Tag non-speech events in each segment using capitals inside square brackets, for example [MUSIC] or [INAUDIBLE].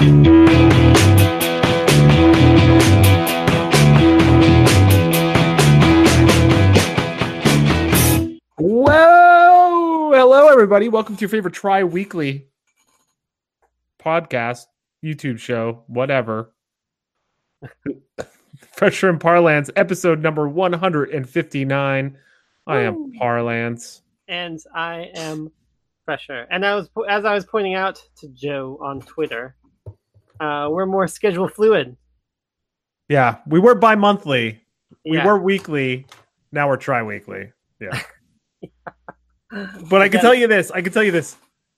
Whoa! Hello, everybody. Welcome to your favorite Tri Weekly podcast, YouTube show, whatever. [LAUGHS] Fresher and Parlance, episode number 159. I am Parlance. and I am Fresher. And I was as I was pointing out to Joe on Twitter, uh, we're more schedule fluid. Yeah, we were bi monthly. We Yeah. were weekly. Now we're tri weekly. Yeah. [LAUGHS] But I can Yeah. tell you this. I can tell you this.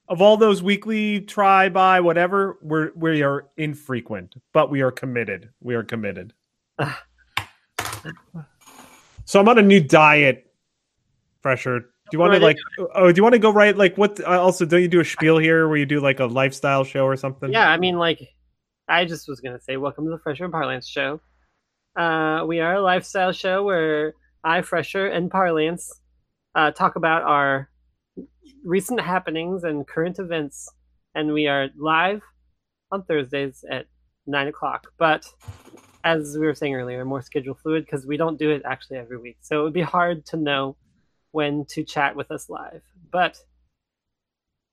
Of all those weekly try by whatever, we're we are infrequent, but we are committed. We are committed. [SIGHS] so I'm on a new diet, fresher. Do you want to like? Oh, do you want to go right? Like, what? uh, Also, don't you do a spiel here where you do like a lifestyle show or something? Yeah, I mean, like, I just was gonna say, welcome to the Fresher and Parlance show. Uh, we are a lifestyle show where I, Fresher, and Parlance uh, talk about our recent happenings and current events, and we are live on Thursdays at nine o'clock. But as we were saying earlier, more schedule fluid because we don't do it actually every week, so it would be hard to know when to chat with us live. But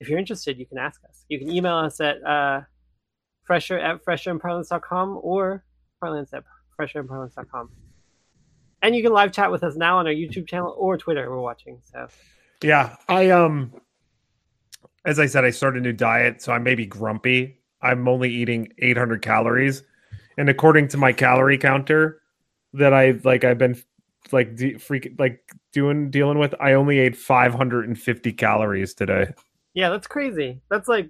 if you're interested, you can ask us. You can email us at uh, fresher at fresherandparlance.com or parlance at fresherandparlance.com. And you can live chat with us now on our YouTube channel or Twitter. We're watching. So Yeah, I um as I said I started a new diet, so I may be grumpy. I'm only eating 800 calories. And according to my calorie counter that I like I've been like de- freak like doing dealing with, I only ate 550 calories today. yeah, that's crazy. That's like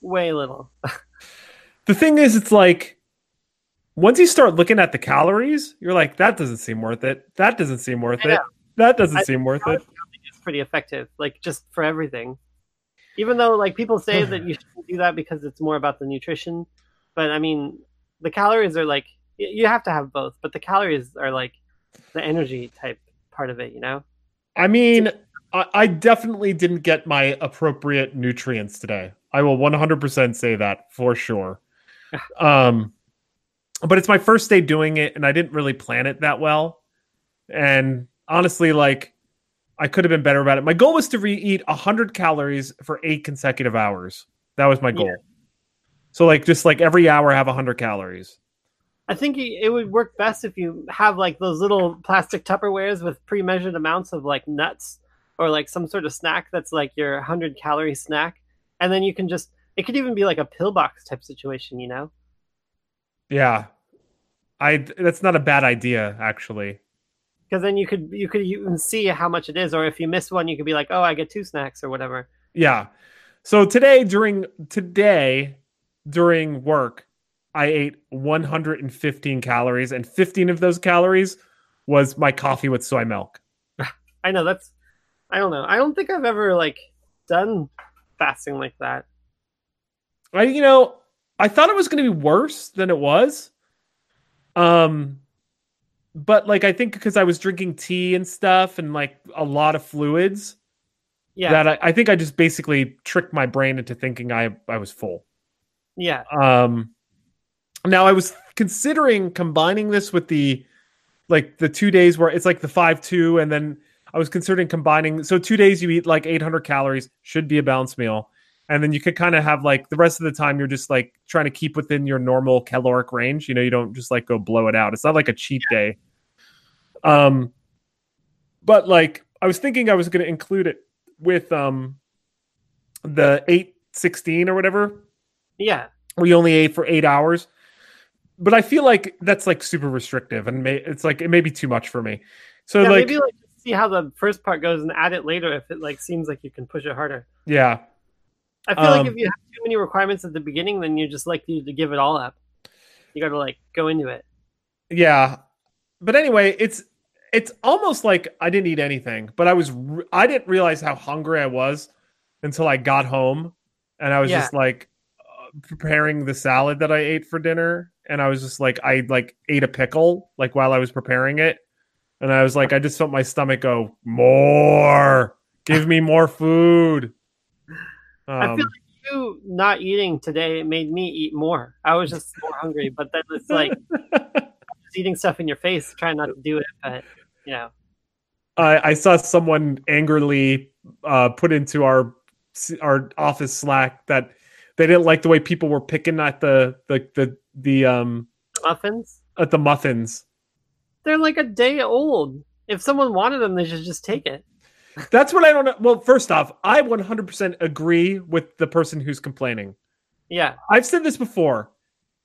way little. [LAUGHS] The thing is it's like once you start looking at the calories, you're like that doesn't seem worth it. That doesn't seem worth it. That doesn't I- seem worth it. It's pretty effective, like just for everything. Even though like people say [SIGHS] that you shouldn't do that because it's more about the nutrition, but I mean the calories are like you have to have both, but the calories are like the energy type part of it, you know? I mean, I, I definitely didn't get my appropriate nutrients today. I will 100% say that for sure. Um, but it's my first day doing it, and I didn't really plan it that well. And honestly, like, I could have been better about it. My goal was to re- eat 100 calories for eight consecutive hours. That was my goal. Yeah. So, like, just like every hour, have 100 calories. I think it would work best if you have like those little plastic Tupperwares with pre-measured amounts of like nuts or like some sort of snack that's like your 100 calorie snack, and then you can just it could even be like a pillbox type situation, you know? Yeah. I that's not a bad idea, actually. Because then you could you could even see how much it is, or if you miss one, you could be like, oh, I get two snacks or whatever. Yeah. So today during today during work, I ate 115 calories, and 15 of those calories was my coffee with soy milk. [LAUGHS] I know that's I don't know. I don't think I've ever like done fasting like that. I, you know, I thought it was going to be worse than it was. Um, but like I think because I was drinking tea and stuff, and like a lot of fluids, Yeah, that I, I think I just basically tricked my brain into thinking I I was full. yeah, Um, now I was considering combining this with the like the two days where it's like the five two, and then I was considering combining. So two days you eat like 800 calories, should be a balanced meal, and then you could kind of have like the rest of the time you're just like trying to keep within your normal caloric range. You know, you don't just like go blow it out. It's not like a cheat day. Um, but like I was thinking I was going to include it with um the eight sixteen or whatever yeah. where you only ate for eight hours. But I feel like that's like super restrictive, and may, it's like it may be too much for me. So yeah, like, maybe like see how the first part goes and add it later if it like seems like you can push it harder. yeah, I feel like Um, if you have too many requirements at the beginning, then you're just likely to give it all up. You got to like go into it. yeah. But anyway, it's it's almost like I didn't eat anything, but I was re- I didn't realize how hungry I was until I got home, and I was Yeah. just like uh, preparing the salad that I ate for dinner, and I was just like I like ate a pickle like while I was preparing it, and I was like I just felt my stomach go more, give me more food. I Um, feel like you you not eating today made me eat more. I was just more hungry, but then it's like [LAUGHS] just eating stuff in your face, trying not to do it, but you know. I, I saw someone angrily uh, put into our our office Slack that they didn't like the way people were picking at the the the the um Muffins? at the muffins. They're like a day old. If someone wanted them, they should just take it. That's what I don't know. Well, first off, I 100% agree with the person who's complaining. Yeah. I've said this before.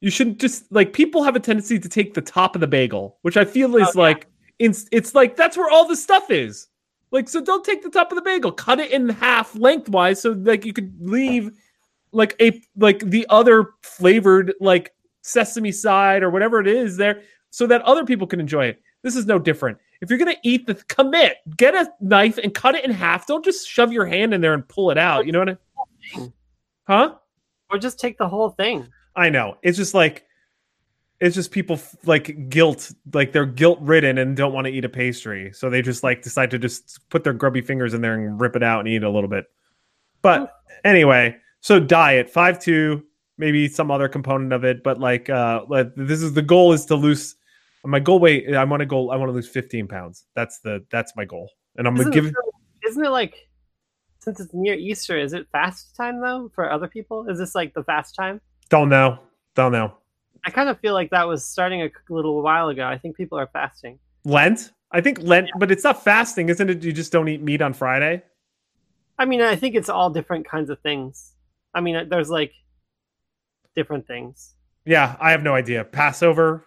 You shouldn't just like people have a tendency to take the top of the bagel, which I feel is Oh, yeah. like it's it's like that's where all the stuff is. Like so don't take the top of the bagel, cut it in half lengthwise so like you could leave like a like the other flavored like sesame side or whatever it is there so that other people can enjoy it. This is no different. If you're gonna eat the commit, get a knife and cut it in half. Don't just shove your hand in there and pull it out. You know what I mean? Huh? Or just take the whole thing. I know. It's just like it's just people like guilt, like they're guilt ridden and don't want to eat a pastry, so they just like decide to just put their grubby fingers in there and rip it out and eat a little bit. But anyway, so diet five two, maybe some other component of it, but like uh, like, this is the goal is to lose. My goal weight, I want to go. I want to lose fifteen pounds. That's the that's my goal, and I'm gonna Isn't, give. it, isn't it like since it's near Easter, is it fast time though for other people? Is this like the fast time? Don't know. Don't know. I kind of feel like that was starting a little while ago. I think people are fasting. Lent. I think Lent, but it's not fasting, isn't it? You just don't eat meat on Friday. I mean, I think it's all different kinds of things. I mean, there's like different things. Yeah, I have no idea. Passover.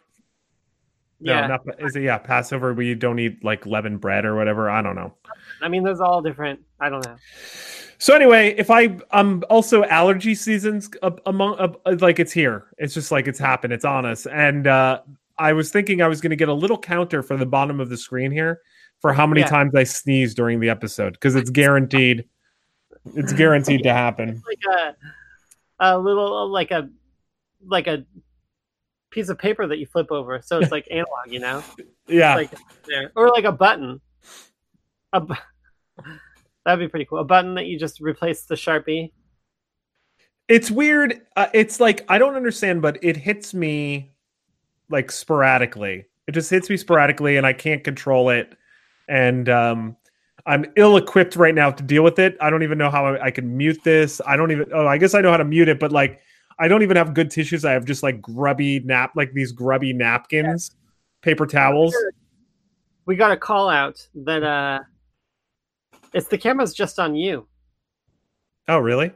No, yeah. not is it? Yeah, Passover. We don't eat like leavened bread or whatever. I don't know. I mean, there's all different. I don't know. So anyway, if I um also allergy seasons among uh, like it's here. It's just like it's happened. It's on us. And uh I was thinking I was going to get a little counter for the bottom of the screen here for how many Yeah. times I sneeze during the episode because it's [LAUGHS] guaranteed. It's guaranteed to happen. Like a a little like a like a piece of paper that you flip over, so it's like analog, you know, [LAUGHS] Yeah. like there, or like a button. A bu- [LAUGHS] That'd be pretty cool. A button that you just replace the sharpie. it's weird uh, it's like i don't understand but it hits me like sporadically it just hits me sporadically and i can't control it and um i'm ill equipped right now to deal with it i don't even know how I, I can mute this i don't even oh i guess i know how to mute it but like i don't even have good tissues i have just like grubby nap like these grubby napkins paper towels We got a call out that uh, it's the camera's just on you. oh really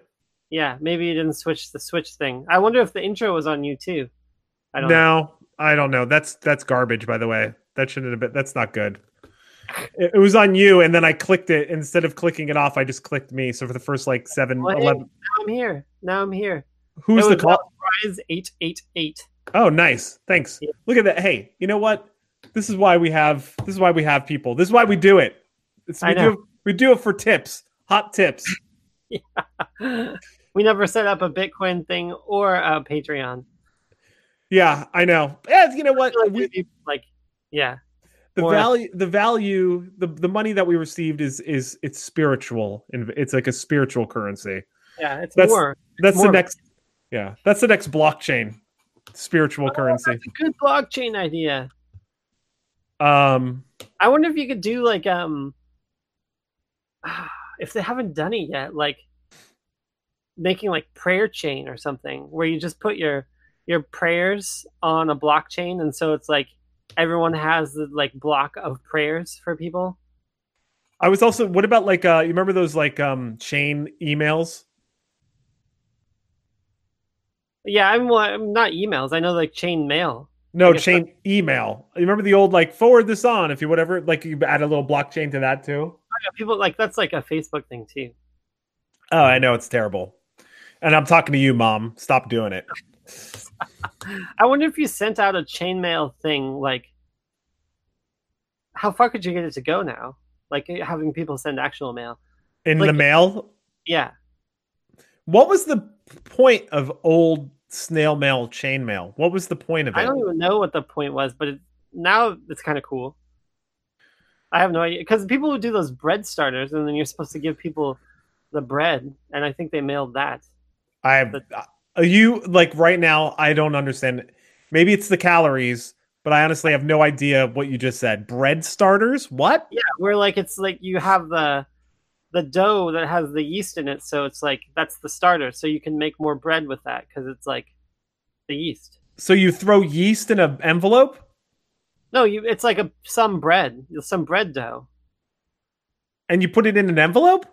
Yeah, maybe you didn't switch the switch thing. I wonder if the intro was on you too. I don't know. no i don't know that's that's garbage by the way that shouldn't have been that's not good it, it was on you and then i clicked it instead of clicking it off i just clicked me so for the first like 7 Well, hey, Now I'm here. Now I'm here. Who's the call Rise eight eight eight. oh nice thanks Yeah. look at that hey you know what this is why we have this is why we have people this is why we do it It's, we I know. do we do it for tips hot tips [LAUGHS] yeah. we never set up a Bitcoin thing or a Patreon. yeah i know yeah you know what Like, we, like, yeah, the or- value the value the, the money that we received is is it's spiritual and it's like a spiritual currency yeah, it's That's- more. That's the next. Yeah, that's the next blockchain, spiritual currency. That's a good blockchain idea. Um, I wonder if you could do like um, [SIGHS] if they haven't done it yet, like making like prayer chain or something, where you just put your your prayers on a blockchain, and so it's like everyone has the like block of prayers for people. I was also. What about like uh, you remember those like um chain emails? Yeah, I'm, I'm not emails. I know like chain mail. No, chain email. You remember the old like forward this on if you whatever like you add a little blockchain to that too. Oh, yeah, people like that's like a Facebook thing too. Oh, I know it's terrible. And I'm talking to you, mom. Stop doing it. [LAUGHS] I wonder if you sent out a chainmail thing, like how far could you get it to go now? Like eh, having people send actual mail. In Like- the mail. Yeah, What was the point of old snail mail chain mail? What was the point of it? I don't even know what the point was, but it, now it's kind of cool. I have no idea because people would do those bread starters, and then you're supposed to give people the bread, and I think they mailed that. I have uh, you like right now. I don't understand. Maybe it's the calories, but I honestly have no idea what you just said. Bread starters? What? Yeah, where like it's like you have the the dough that has the yeast in it, so it's like that's the starter. So you can make more bread with that because it's like the yeast. So you throw yeast in an envelope? No, you. It's like a some bread, some bread dough, and you put it in an envelope.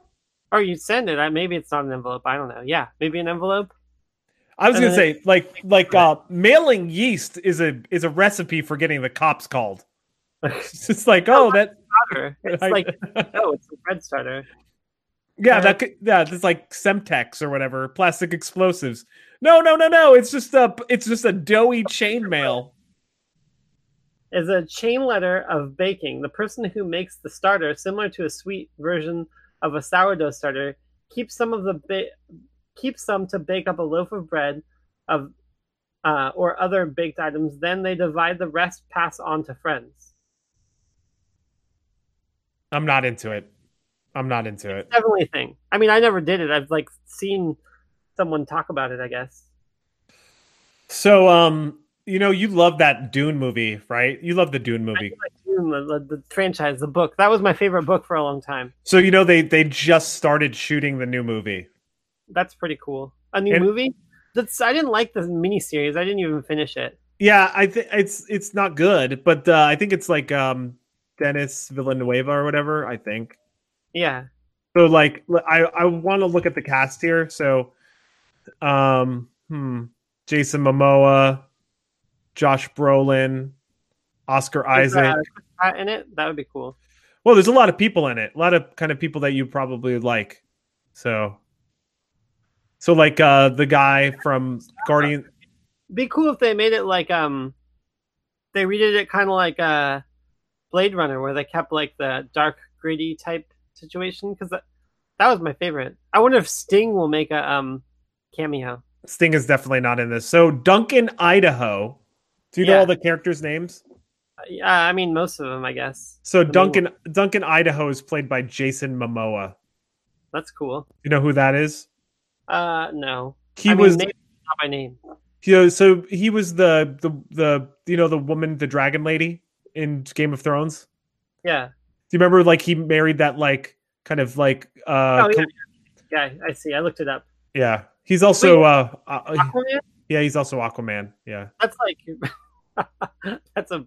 Or you send it. Maybe it's not an envelope. I don't know. Yeah, maybe an envelope. I was and gonna say, like, like uh, mailing yeast is a is a recipe for getting the cops called. [LAUGHS] it's like, oh, that. It's [LAUGHS] like, oh, it's a bread starter. Yeah, that could, yeah, it's like Semtex or whatever, plastic explosives. No, no, no, no. It's just a it's just a doughy [LAUGHS] chainmail. Is a chain letter of baking. The person who makes the starter, similar to a sweet version of a sourdough starter, keeps some of the ba- keeps some to bake up a loaf of bread of uh, or other baked items. Then they divide the rest, pass on to friends. I'm not into it. I'm not into it's it. Definitely a thing. I mean, I never did it. I've like seen someone talk about it. I guess. So, um, you know, you love that Dune movie, right? You love the Dune movie. Like Dune, the, the, the, franchise, the book. That was my favorite book for a long time. So, you know, they they just started shooting the new movie. That's pretty cool. A new and, movie. That's I didn't like the miniseries. I didn't even finish it. Yeah, I think it's it's not good, but uh, I think it's like um Denis Villeneuve or whatever. I think. Yeah. So like I I want to look at the cast here. So, um, hmm, Jason Momoa, Josh Brolin, Oscar Isaac. Uh, in it, that would be cool. Well, there's a lot of people in it. A lot of kind of people that you probably like. So, so like uh the guy from Guardian. Be cool if they made it like um, they redid it kind of like uh, Blade Runner, where they kept like the dark, gritty type situation because that, that was my favorite. I wonder if Sting will make a um cameo. Sting is definitely not in this. So Duncan, Idaho. Do you yeah. know all the characters' names? Yeah, uh, I mean most of them, I guess. So the Duncan Duncan Idaho is played by Jason Momoa. That's cool. You know who that is? Uh, no. He I was mean, not my name. You so he was the the the you know the woman, the dragon lady in Game of Thrones. Yeah. Do you remember like he married that like kind of like uh oh, yeah. yeah, I see. I looked it up. Yeah. He's also Wait, uh, uh Aquaman? Yeah, he's also Aquaman. Yeah. That's like [LAUGHS] that's a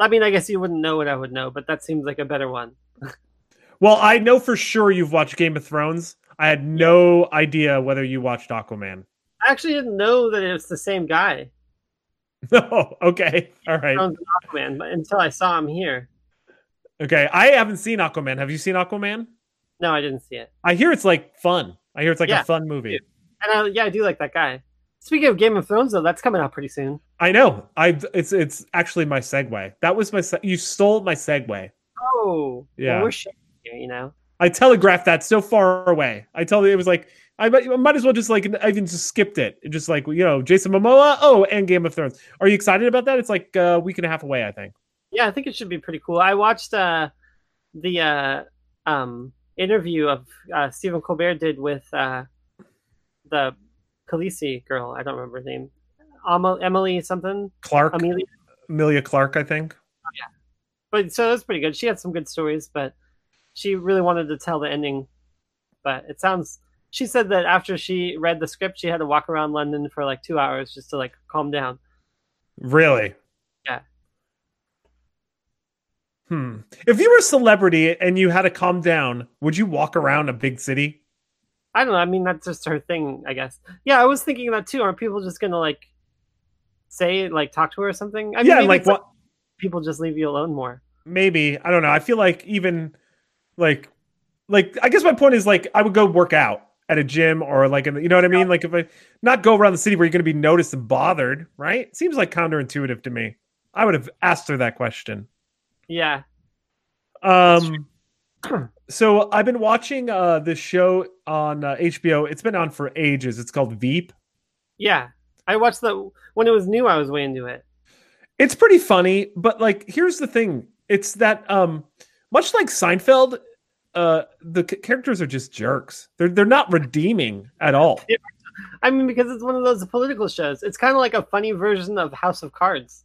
I mean, I guess you wouldn't know what I would know, but that seems like a better one. [LAUGHS] well, I know for sure you've watched Game of Thrones. I had no idea whether you watched Aquaman. I actually didn't know that it's the same guy. [LAUGHS] Oh, okay. All right. Aquaman, but until I saw him here. Okay, I haven't seen Aquaman. Have you seen Aquaman? No, I didn't see it. I hear it's like fun. I hear it's like yeah, a fun movie. And I, yeah, I do like that guy. Speaking of Game of Thrones, though, that's coming out pretty soon. I know. I it's it's actually my segue. That was my you stole my segue. Oh, yeah. Well, we're you know. I telegraphed that so far away. I told you it was like I might as well just like I even just skipped it. Just like you know, Jason Momoa. Oh, and Game of Thrones. Are you excited about that? It's like a week and a half away, I think. Yeah, I think it should be pretty cool. I watched uh, the uh, um, interview of uh, Stephen Colbert did with uh, the Khaleesi girl. I don't remember her name. Emily something. Clark. Amelia. Emilia Clarke, I think. Oh, yeah, but so that's pretty good. She had some good stories, but she really wanted to tell the ending. But it sounds. She said that after she read the script, she had to walk around London for like two hours just to like calm down. Really? Yeah. Hmm. If you were a celebrity and you had to calm down, would you walk around a big city? I don't know. I mean, that's just her thing, I guess. Yeah, I was thinking that too. Aren't people just gonna like say, like, talk to her or something? I mean, yeah, like what? Like people just leave you alone more. Maybe I don't know. I feel like even like like I guess my point is like I would go work out at a gym or like in the, you know what I mean? Like if I not go around the city where you're going to be noticed and bothered, right? Seems like counterintuitive to me. I would have asked her that question. Yeah. Um. [CLEARS THROAT] So I've been watching uh this show on uh, HBO. It's been on for ages. It's called Veep. Yeah, I watched the when it was new. I was way into it. It's pretty funny, but like here's the thing: it's that um much like Seinfeld, uh the c- characters are just jerks. They're they're not redeeming at all. [LAUGHS] I mean, because it's one of those political shows. It's kind of like a funny version of House of Cards.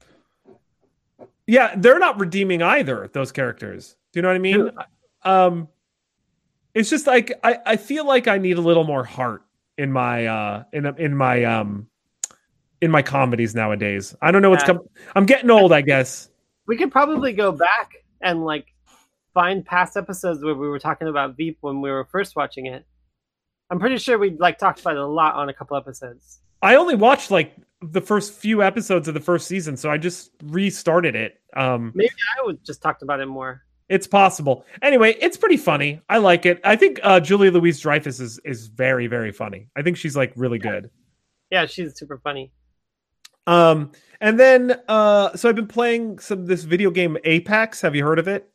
Yeah, they're not redeeming either. Those characters. Do you know what I mean? Um, it's just like I I feel like I need a little more heart in my uh in in my um in my comedies nowadays. I don't know what's Yeah. come. I'm getting old, I guess. We could probably go back and like find past episodes where we were talking about Veep when we were first watching it. I'm pretty sure we like talked about it a lot on a couple episodes. I only watched like the first few episodes of the first season, so I just restarted it. Um, Maybe I would just talked about it more. it's possible. Anyway, it's pretty funny. I like it. I think uh, Julia Louise Dreyfus is is very very funny. I think she's like really good. Yeah, she's super funny. Um, and then uh, so I've been playing some this video game Apex. Have you heard of it?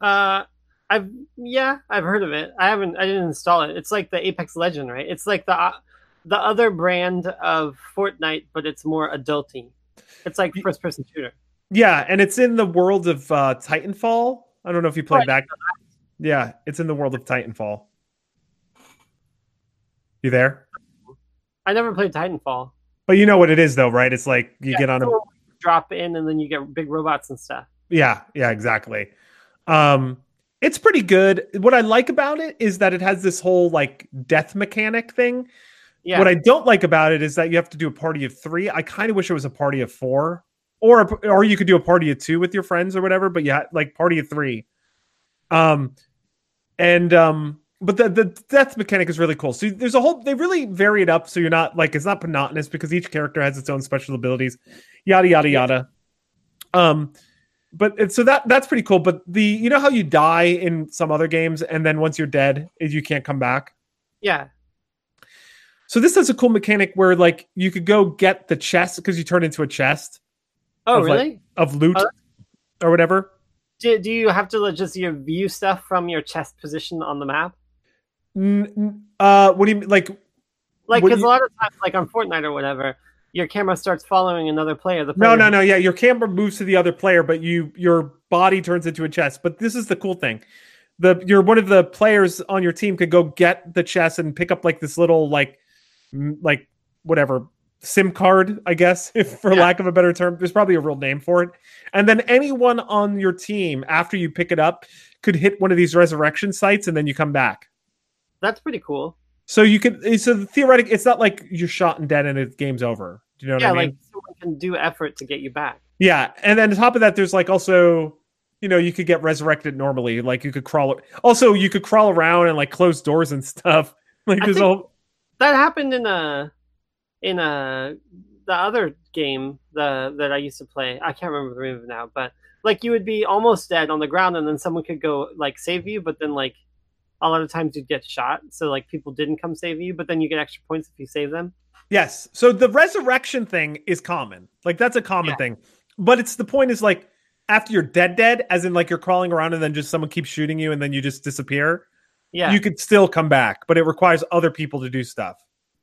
Uh, I've yeah, I've heard of it. I haven't. I didn't install it. It's like the Apex Legend, right? It's like the uh, the other brand of Fortnite, but it's more adulty. It's like first person shooter. Yeah, and it's in the world of uh, Titanfall. I don't know if you played that. Yeah, it's in the world of Titanfall. You there? I never played Titanfall. But you know what it is, though, right? It's like you Yeah, get on a drop in, and then you get big robots and stuff. Yeah, yeah, exactly. Um it's pretty good. What I like about it is that it has this whole like death mechanic thing. Yeah, What I don't like about it is that you have to do a party of 3. I kind of wish it was a party of 4 or a, or you could do a party of 2 with your friends or whatever, but yeah, like party of 3. Um and um but the the death mechanic is really cool. So there's a whole they really vary it up so you're not like it's not monotonous because each character has its own special abilities. Yada yada yada. Um but it, so that that's pretty cool. But the you know how you die in some other games and then once you're dead, you can't come back. yeah, So this has a cool mechanic where like you could go get the chest because you turn into a chest Oh, Of, like, really? of loot Oh, or whatever. do, do you have to like, just you view stuff from your chest position on the map? Uh, what do you mean? Like Like, because you- a lot of times, like on Fortnite or whatever, your camera starts following another player. The no, player no, no. Yeah, your camera moves to the other player, but you your body turns into a chest. But this is the cool thing. The you're one of the players on your team could go get the chest and pick up like this little like like whatever sim card, I guess, [LAUGHS] if for Yeah. lack of a better term. There's probably a real name for it. And then anyone on your team after you pick it up could hit one of these resurrection sites and then you come back. That's pretty cool. So you could eh, so theoretically it's not like you're shot and dead and the game's over. Do you know what yeah, I mean? like someone can do effort to get you back. Yeah, and then on top of that, there's like also, you know, you could get resurrected normally. Like you could crawl. Also, you could crawl around and like close doors and [LAUGHS] stuff. Like I there's a think- whole. That happened in a in a the other game the that I used to play. I can't remember the name of it now, but like you would be almost dead on the ground, and then someone could go like save you, but then like a lot of times you'd get shot. So like people didn't come save you, but then you get extra points if you save them. Yes. So the resurrection thing is common. Like that's a common Yeah. thing. But it's the point is like after you're dead, dead, as in like you're crawling around and then just someone keeps shooting you and then you just disappear. Yeah, You could still come back, but it requires other people to do stuff.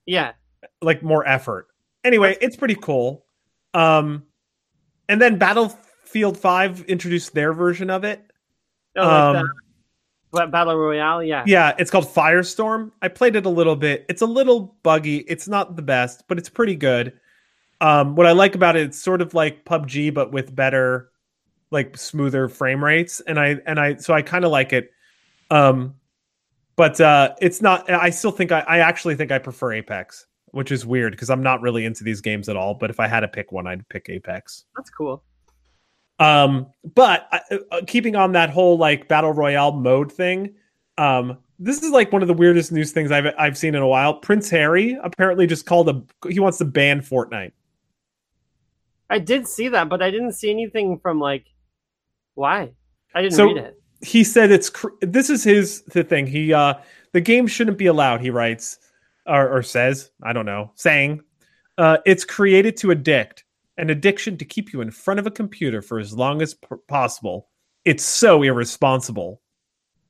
yeah, like more effort. Anyway, it's pretty cool. Um, and then Battlefield Five introduced their version of it. oh, like Um, what, battle royale. Yeah, Yeah, it's called Firestorm. I played it a little bit. It's a little buggy. It's not the best, but it's pretty good. Um, what I like about it, it's sort of like PUBG, but with better, like smoother frame rates. And I and I so I kind of like it. Um, but uh, it's not. I still think I, I actually think I prefer Apex, which is weird because I'm not really into these games at all. But if I had to pick one, I'd pick Apex. that's cool. Um, but uh, uh, keeping on that whole like battle royale mode thing, um, this is like one of the weirdest news things I've I've seen in a while. Prince Harry apparently just called a he wants to ban Fortnite. I did see that, but I didn't see anything from like why. I didn't So- read it. He said it's cr- this is his the thing. He uh the game shouldn't be allowed. He writes or, or says I don't know saying uh, it's created to addict an addiction to keep you in front of a computer for as long as p- possible. It's so irresponsible.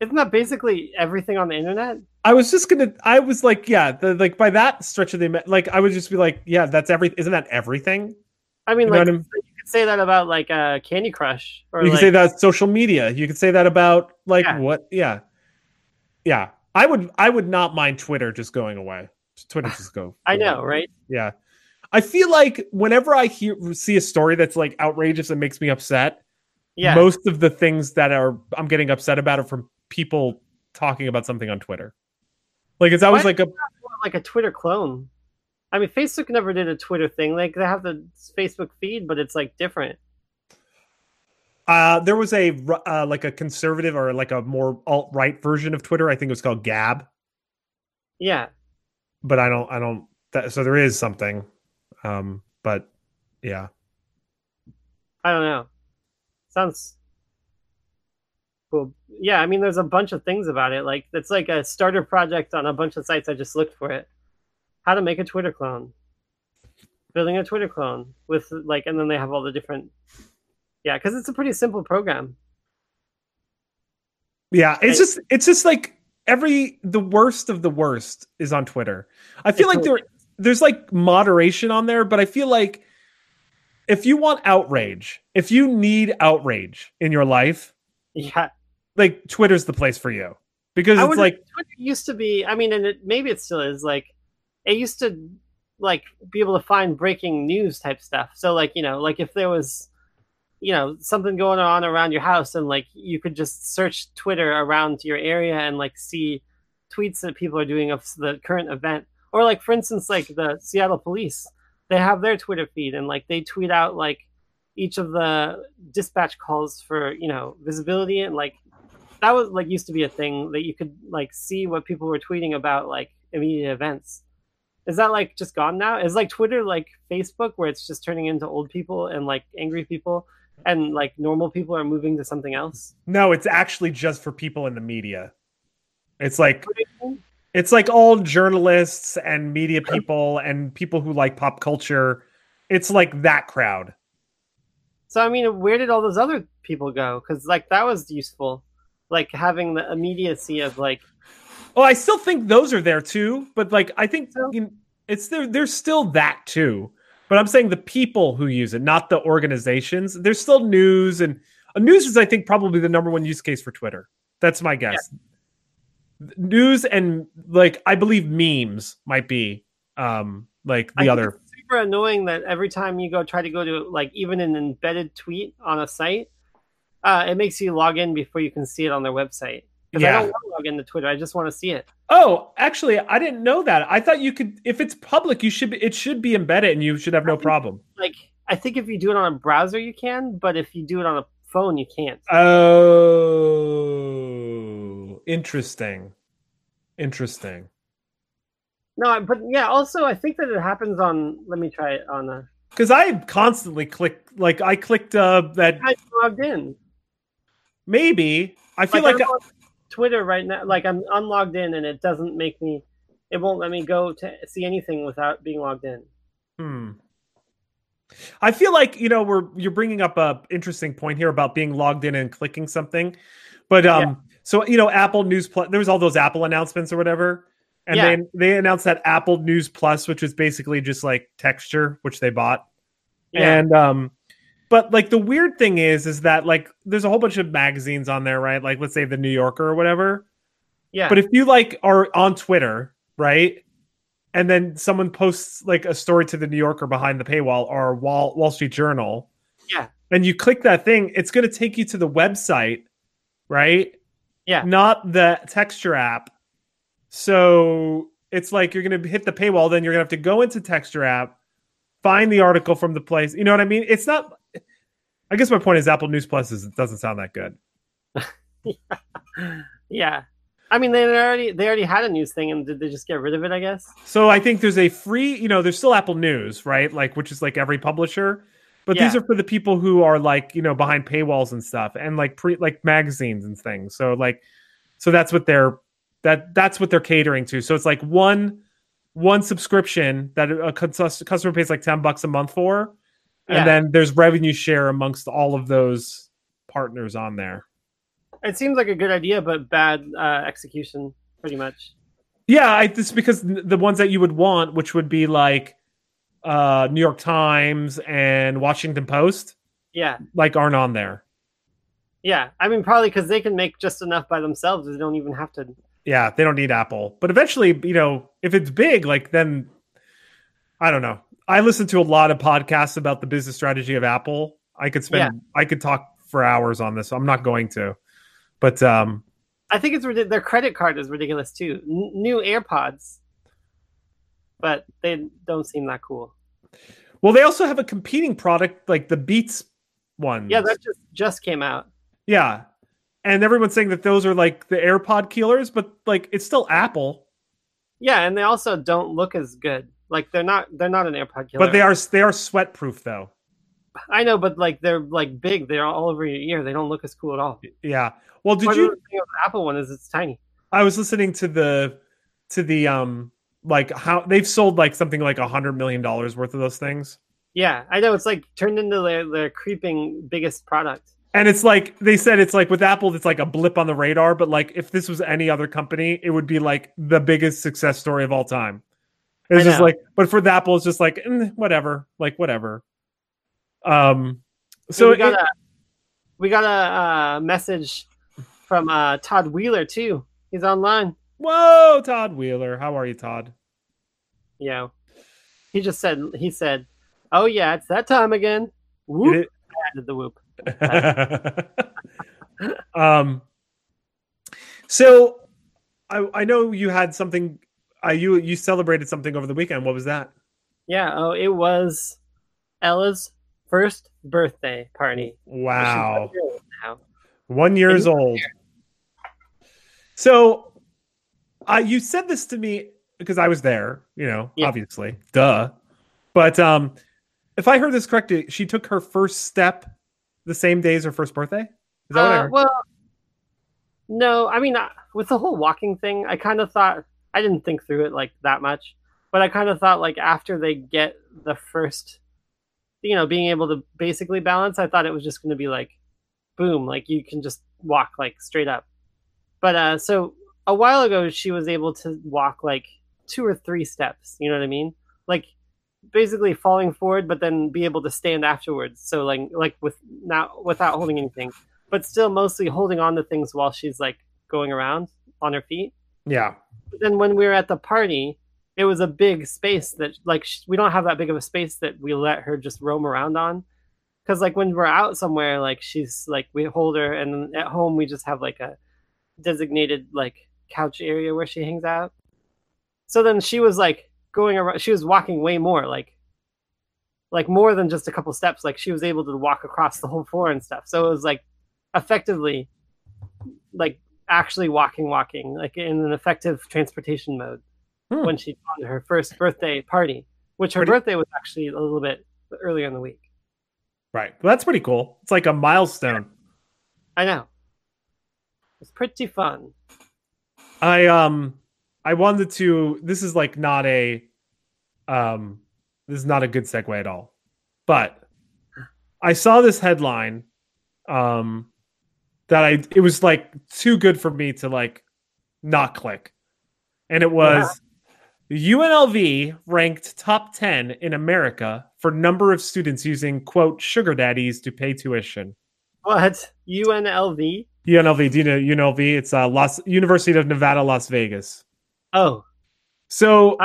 Isn't that basically everything on the internet? I was just gonna. I was like, yeah, the, like by that stretch of the like, I would just be like, yeah, that's every. Isn't that everything? I mean, You like I mean? Could say that about like uh, Candy Crush, or you like, can say that social media. You could say that about like Yeah. what? Yeah, yeah, I would I would not mind Twitter just going away. Twitter [LAUGHS] just go. I know, right? Yeah. I feel like whenever I hear see a story that's like outrageous and makes me upset, Yeah. most of the things that are I'm getting upset about are from people talking about something on Twitter. Like it's always Why- like a like a Twitter clone. I mean, Facebook never did a Twitter thing. Like they have the Facebook feed, but it's like different. uh there was a uh, like a conservative or like a more alt right version of Twitter. I think it was called Gab, Yeah. but I don't I don't that, so there is something. Um but yeah. I don't know. Sounds cool. Yeah, I mean, there's a bunch of things about it. Like it's like a starter project on a bunch of sites. I just looked for it. How to make a Twitter clone. Building a Twitter clone with like, and then they have all the different. Yeah, because it's a pretty simple program. Yeah, it's Right. just it's just like every the worst of the worst is on Twitter. I feel like there there's like moderation on there, but I feel like if you want outrage, if you need outrage in your life, Yeah, like Twitter's the place for you. Because I it's like Twitter used to be. I mean, and it, maybe it still is. Like, it used to like be able to find breaking news type stuff. So, like, you know, like if there was, you know, something going on around your house, and like you could just search Twitter around your area and like see tweets that people are doing of the current event. Or like, for instance, like the Seattle police, they have their Twitter feed, and like they tweet out like each of the dispatch calls for you know visibility and like that was like used to be a thing that you could like see what people were tweeting about like immediate events. Is that like just gone now? Is like Twitter like Facebook where it's just turning into old people and like angry people and like normal people are moving to something else? no, it's actually just for people in the media. It's like it's like all journalists and media people and people who like pop culture. It's like that crowd. So I mean, where did all those other people go? Because like that was useful, like having the immediacy of like Oh, I still think those are there too, but like I think you know, it's there. There's still that too, but I'm saying the people who use it, not the organizations. There's still news, and uh, news is, I think, probably the number one use case for Twitter. That's my guess. News and like I believe memes might be um like I the think other. it's super annoying that every time you go try to go to like even an embedded tweet on a site, uh, it makes you log in before you can see it on their website. Because I Yeah. don't want to log into Twitter. I just want to see it. Oh, actually, I didn't know that. I thought you could, if it's public, you should. Be, it should be embedded, and you should have no problem. Like I think if you do it on a browser, you can, but if you do it on a phone, you can't. Oh, interesting. Interesting. No, but yeah. Also, I think that it happens on. Let me try it on a. Because I constantly click, like I clicked uh that I logged in. maybe. I feel like, I'm on Twitter right now. Like I'm unlogged in, and it doesn't make me. It won't let me go to see anything without being logged in. hmm. I feel like you know we're you're bringing up a interesting point here about being logged in and clicking something, but um, Yeah. so you know Apple News Plus. There was all those Apple announcements or whatever, and Yeah. then they announced that Apple News Plus, which is basically just like Texture, which they bought. Yeah. And um but like the weird thing is is that like there's a whole bunch of magazines on there, right? Like let's say the New Yorker or whatever. yeah. But if you like are on Twitter, right? And then someone posts like a story to the New Yorker behind the paywall or Wall Wall Street Journal. Yeah. And you click that thing, it's going to take you to the website, right? Yeah. Not the Texture app. So it's like you're going to hit the paywall, then you're going to have to go into Texture app, find the article from the place. You know what I mean? It's not. I guess my point is Apple News Plus is, it doesn't sound that good. [LAUGHS] yeah. I mean, they already they already had a news thing, and did they just get rid of it? I guess. So I think there's a free, you know, there's still Apple News, right? Like which is like every publisher. But these are for the people who are like, you know, behind paywalls and stuff and like pre like magazines and things. So like so that's what they're that that's what they're catering to. So it's like one one subscription that a customer pays like 10 bucks a month for and Yeah. then there's revenue share amongst all of those partners on there. It seems like a good idea, but bad uh, execution, pretty much. Yeah, I, it's because the ones that you would want, which would be like uh, New York Times and Washington Post, Yeah, like aren't on there. yeah. I mean, probably because they can make just enough by themselves. They don't even have to Yeah, they don't need Apple. But eventually, you know, if it's big, like then I don't know. I listen to a lot of podcasts about the business strategy of Apple. I could spend Yeah. I could talk for hours on this. I'm not going to. But um I think it's. Their credit card is ridiculous too. N- new AirPods, but they don't seem that cool. well they also have a competing product like the Beats one. Yeah, that just just came out. Yeah. And everyone's saying that those are like the AirPod killers, but like it's still Apple. Yeah, and they also don't look as good. Like they're not they're not an AirPod killer. But they are they are sweat proof though. I know, but like they're like big. They're all over your ear. They don't look as cool at all. Yeah. Well, did Part of you the the Apple one is it's tiny. I was listening to the to the um like how they've sold like something like a hundred million dollars worth of those things. Yeah, I know. It's like turned into their their creeping biggest product. And it's like they said it's like with Apple, it's like a blip on the radar, but like if this was any other company, it would be like the biggest success story of all time. It's just like, but for the Apple, it's just like mm, whatever, like whatever. Um, so we got it- a we got a uh, message from uh, Todd Wheeler too. He's online. whoa, Todd Wheeler, how are you, Todd? Know, he just said he said, "Oh yeah, it's that time again." Whoop! It- I added the whoop. [LAUGHS] um so I I know you had something uh, you you celebrated something over the weekend. What was that? Yeah. Oh, it was Ella's first birthday party. Wow. One year old now. One years old. So uh, you said this to me because I was there, you know, Yeah. obviously. Duh. But um if I heard this correctly, she took her first step the same day as her first birthday? Is that what I Uh, heard? well, no, I mean, uh, with the whole walking thing, I kind of thought I didn't think through it like that much, but I kind of thought like after they get the first, you know, being able to basically balance, I thought it was just going to be like, boom, like you can just walk like straight up. But uh, so a while ago, she was able to walk like two or three steps. You know what I mean? Like basically falling forward, but then be able to stand afterwards. So like like with not without holding anything but still mostly holding on to things while she's like going around on her feet. yeah. Then when we were at the party, it was a big space that like sh- we don't have that big of a space that we let her just roam around on. Because like when we're out somewhere, like she's like we hold her, and at home we just have like a designated like couch area where she hangs out. So then she was like going around. She was walking way more, like like more than just a couple steps. Like she was able to walk across the whole floor and stuff. So it was like effectively like actually walking walking like in an effective transportation mode Hmm. when she on her first birthday party which her Pretty- birthday was actually a little bit earlier in the week Right. Well, that's pretty cool. It's like a milestone. i know it's pretty fun I um I wanted to this is like not a um this is not a good segue at all. But I saw this headline um that I it was like too good for me to like not click. And it was UNLV ranked top 10 in America for number of students using quote sugar daddies to pay tuition. what unlv UNLV, do you know UNLV? It's uh Los University of Nevada, Las Vegas. oh So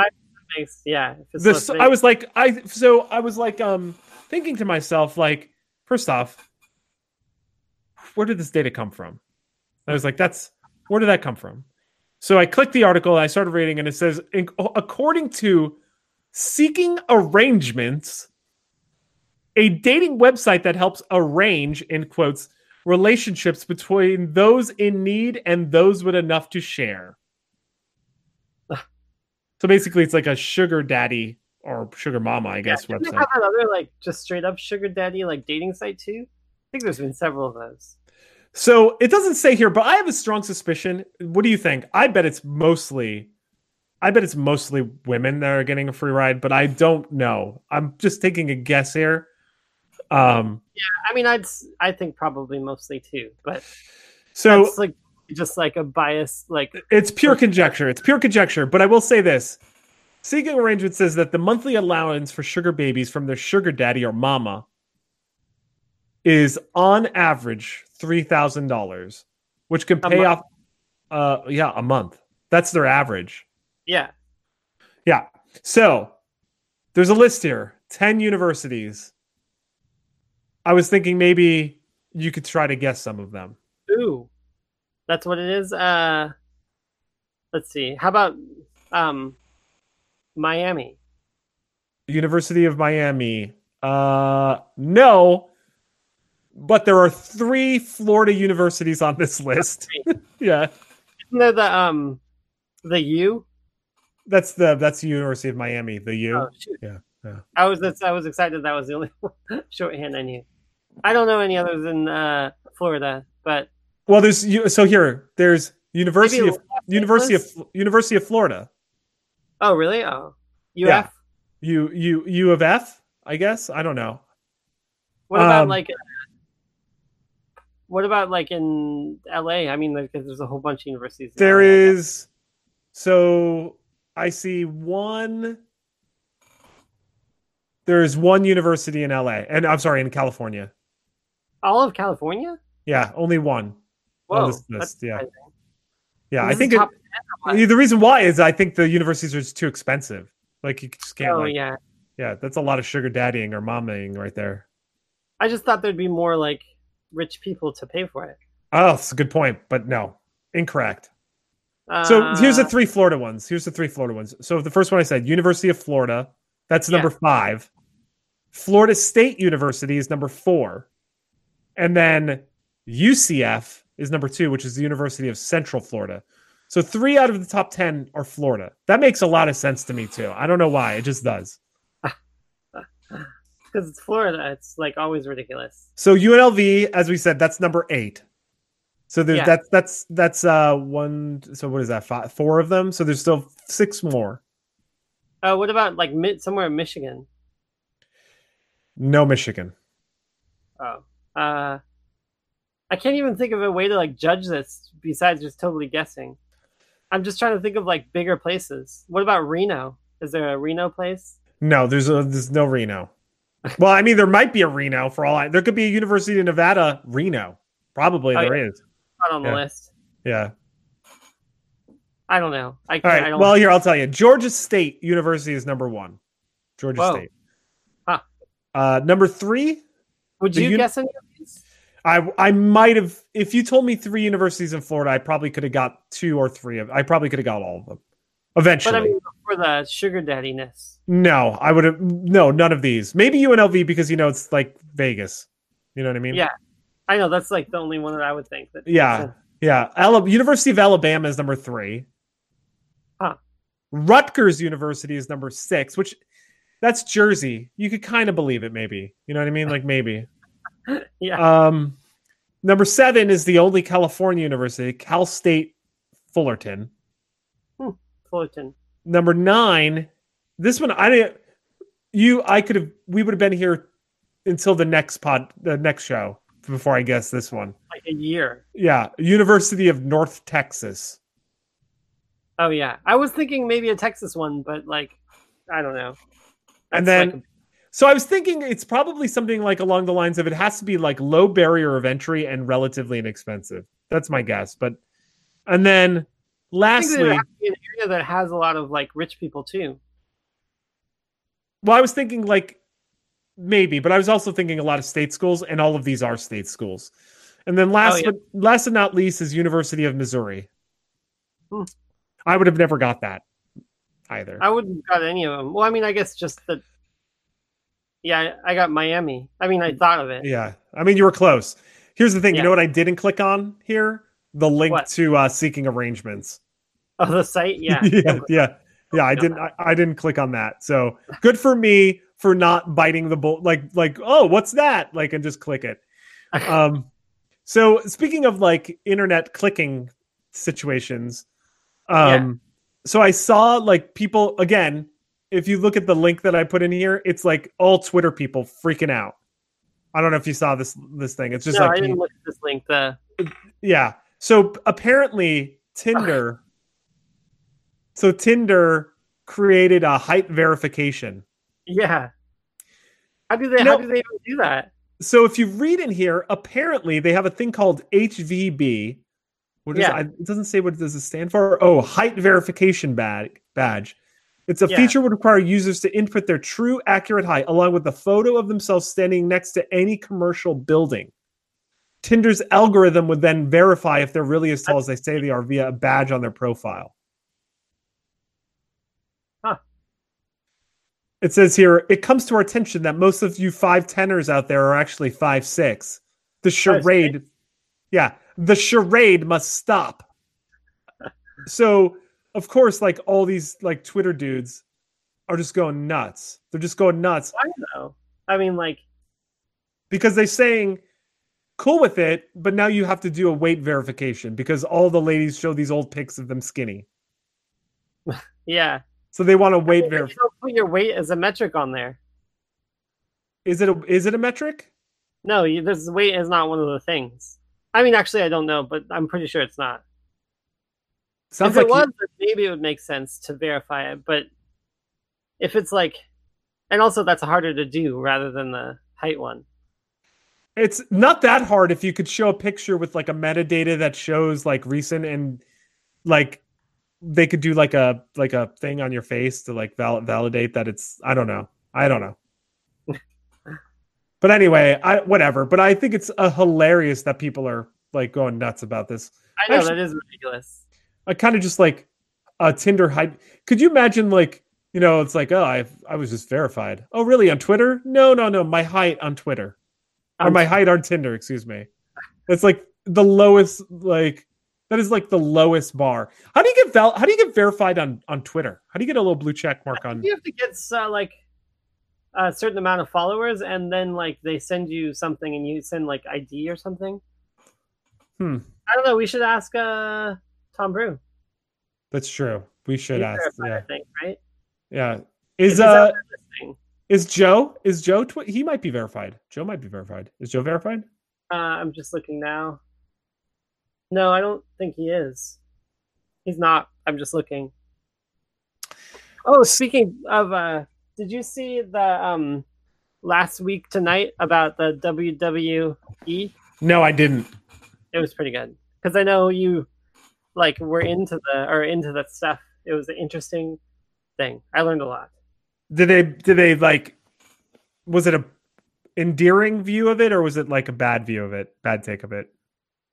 thanks yeah if it's the Las so Vegas- I was like I so I was like um thinking to myself like first off where did this data come from? I was like that's where did that come from? So I clicked the article I started reading and it says according to seeking arrangements a dating website that helps arrange in quotes relationships between those in need and those with enough to share. So basically, it's like a sugar daddy or sugar mama, I guess, they website. have another like just straight up sugar daddy like dating site too i think there's been several of those So it doesn't say here, but I have a strong suspicion. What do you think? I bet it's mostly, I bet it's mostly women that are getting a free ride, but I don't know. I'm just taking a guess here. Um, yeah, i mean i'd i think probably mostly too but so that's like just like a bias like it's pure conjecture. It's pure conjecture. But I will say this: seeking arrangement says that the monthly allowance for sugar babies from their sugar daddy or mama is on average three thousand dollars, which can A pay off. Uh, yeah, a month. That's their average. Yeah. Yeah. So there's a list here 10 universities. I was thinking maybe you could try to guess some of them. Ooh. That's what it is. Uh let's see. How about um Miami? University of Miami. Uh no. But there are three Florida universities on this list. [LAUGHS] yeah. Isn't there the um the U? That's the that's the University of Miami, the U. Oh, shoot. Yeah, yeah. I was that's, I was excited that was the only [LAUGHS] shorthand I knew. I don't know any others in uh, Florida, but Well, there's you so here there's University maybe of Los University of University of Florida. Oh, really? Oh, UF. Yeah. U U U of F, I guess. I don't know. What about Um, like? What about like in LA? I mean, like, there's a whole bunch of universities. in There LA, I so I see one there's one university in LA and I'm sorry in California. all of California. Yeah, only one. Whoa, on list, yeah. surprising. Yeah, I think it, 10 the reason why is I think the universities are just too expensive. Like you just can't Oh like yeah, yeah, that's a lot of sugar daddying or mamaing right there. I just thought there'd be more like rich people to pay for it. Oh, that's a good point, but no. Incorrect. So Uh, here's the three Florida ones. Here's the three Florida ones. So the first one I said, University of Florida. That's Yeah. number five. Florida State University is number four. And then UCF is number two, which is the University of Central Florida. So three out of the top 10 are Florida. That makes a lot of sense to me, too. I don't know why. It just does. [LAUGHS] because it's Florida. It's like always ridiculous. So UNLV, as we said, that's number eight. So there's Yeah. that's that's that's uh one. So what is that? Five, four of them. So there's still six more. Uh, what about like mid somewhere in Michigan? No Michigan. Oh, uh, I can't even think of a way to like judge this besides just totally guessing. I'm just trying to think of like bigger places. What about Reno? Is there a Reno place? No, there's a, there's no Reno. Well, I mean, there might be a Reno for all I. There could be a University of Nevada Reno. Probably Oh, there is. Not on the Yeah. list. Yeah. I don't know. I, All I right. don't. Well, here I'll tell you. Georgia State University is number one. Georgia Whoa. State. Huh. Uh, number three, Would you uni- guess any of these? I I might have if you told me three universities in Florida, I probably could have got two or three of. I probably could have got all of them. Eventually, But I mean, for the sugar daddiness. no, I would have no none of these. Maybe UNLV because you know it's like Vegas. You know what I mean? Yeah. I know that's like the only one that I would think. That Yeah. Yeah, Ala- University of Alabama is number three. Huh. Rutgers University is number six, which that's Jersey. You could kind of believe it, maybe. You know what I mean? Like maybe. [LAUGHS] Yeah. Um, number seven is the only California university, Cal State Fullerton. Fullerton. Number nine, this one I didn't. You, I could have. We would have been here until the next pod, the next show before I guess this one. Like a year. Yeah, University of North Texas. Oh yeah. I was thinking maybe a Texas one, but like I don't know. And then- like So I was thinking it's probably something like along the lines of it has to be like low barrier of entry and relatively inexpensive. That's my guess. But and then I think that it lastly, has to be an area that has a lot of like rich people too. well, I was thinking like maybe, but I was also thinking a lot of state schools, and all of these are state schools. And then last Oh, yeah. but last but not least is University of Missouri. Hmm. I would have never got that either. I wouldn't have got any of them. Well, I mean, I guess just that. Yeah, I got Miami. I mean, I thought of it. Yeah. I mean, you were close. Here's the thing. You know what I didn't click on here? The link What? to uh, seeking arrangements. [LAUGHS] Oh, the site. Yeah. [LAUGHS] yeah, yeah, yeah. I didn't. I, I didn't click on that. So good for me for not biting the bull. Like, like, oh, what's that? Like, and just click it. Um. So speaking of like internet clicking situations, um, so I saw like people again. If you look at the link that I put in here, it's like all Twitter people freaking out. I don't know if you saw this this thing. It's just no, like I didn't look at this link. The yeah. So apparently Tinder so Tinder created a height verification. yeah. How do they? How do they even do that? So if you read in here, apparently they have a thing called HVB, What is Yeah. it? it doesn't say what does it stand for. Oh, height verification badge. Badge. It's a Yeah. feature would require users to input their true accurate height along with the photo of themselves standing next to any commercial building. Tinder's algorithm would then verify if they're really as tall as they say they are via a badge on their profile. It says here, it comes to our attention that most of you five tenors out there are actually five six. The charade, yeah, the charade must stop. [LAUGHS] so, of course, like all these like Twitter dudes are just going nuts. They're just going nuts Why though? I mean, like, because they're saying cool with it, but now you have to do a weight verification because all the ladies show these old pics of them skinny. [LAUGHS] yeah. So they want to weight verify. put your weight as a metric on there. Is it a is it a metric? No, you, this weight is not one of the things. I mean, actually, I don't know, but I'm pretty sure it's not. Sounds if like it was, maybe it would make sense to verify it. But if it's like, and also that's harder to do rather than the height one. it's not that hard if you could show a picture with like a metadata that shows like recent and like they could do like a like a thing on your face to like val- validate that it's I don't know. I don't know. but anyway, I whatever, but I think it's uh, hilarious that people are like going nuts about this. I know Actually- that is ridiculous. I kind of just like a Tinder hype. Could you imagine like you know it's like oh I I was just verified. Oh really on Twitter? No no no my height on Twitter or my height on Tinder. Excuse me. It's like the lowest like that is like the lowest bar. How do you get val- How do you get verified on on Twitter? How do you get a little blue check mark on? you have to get uh, like a certain amount of followers, and then like they send you something, and you send like ID or something. Hmm. I don't know. We should ask uh, Tom Brew. That's true. We should He's ask. Yeah I think, right? yeah. Is uh is Joe is Joe tw- he might be verified. Joe might be verified. Is Joe verified? uh, I'm just looking now. No, I don't think he is. He's not. I'm just looking. Oh, speaking of, uh, did you see the um last week tonight about the WWE? No, I didn't. It was pretty good because I know you like were into the or into that stuff. It was an interesting thing. I learned a lot. Did they did they like was it a endearing view of it or was it like a bad view of it? Bad take of it.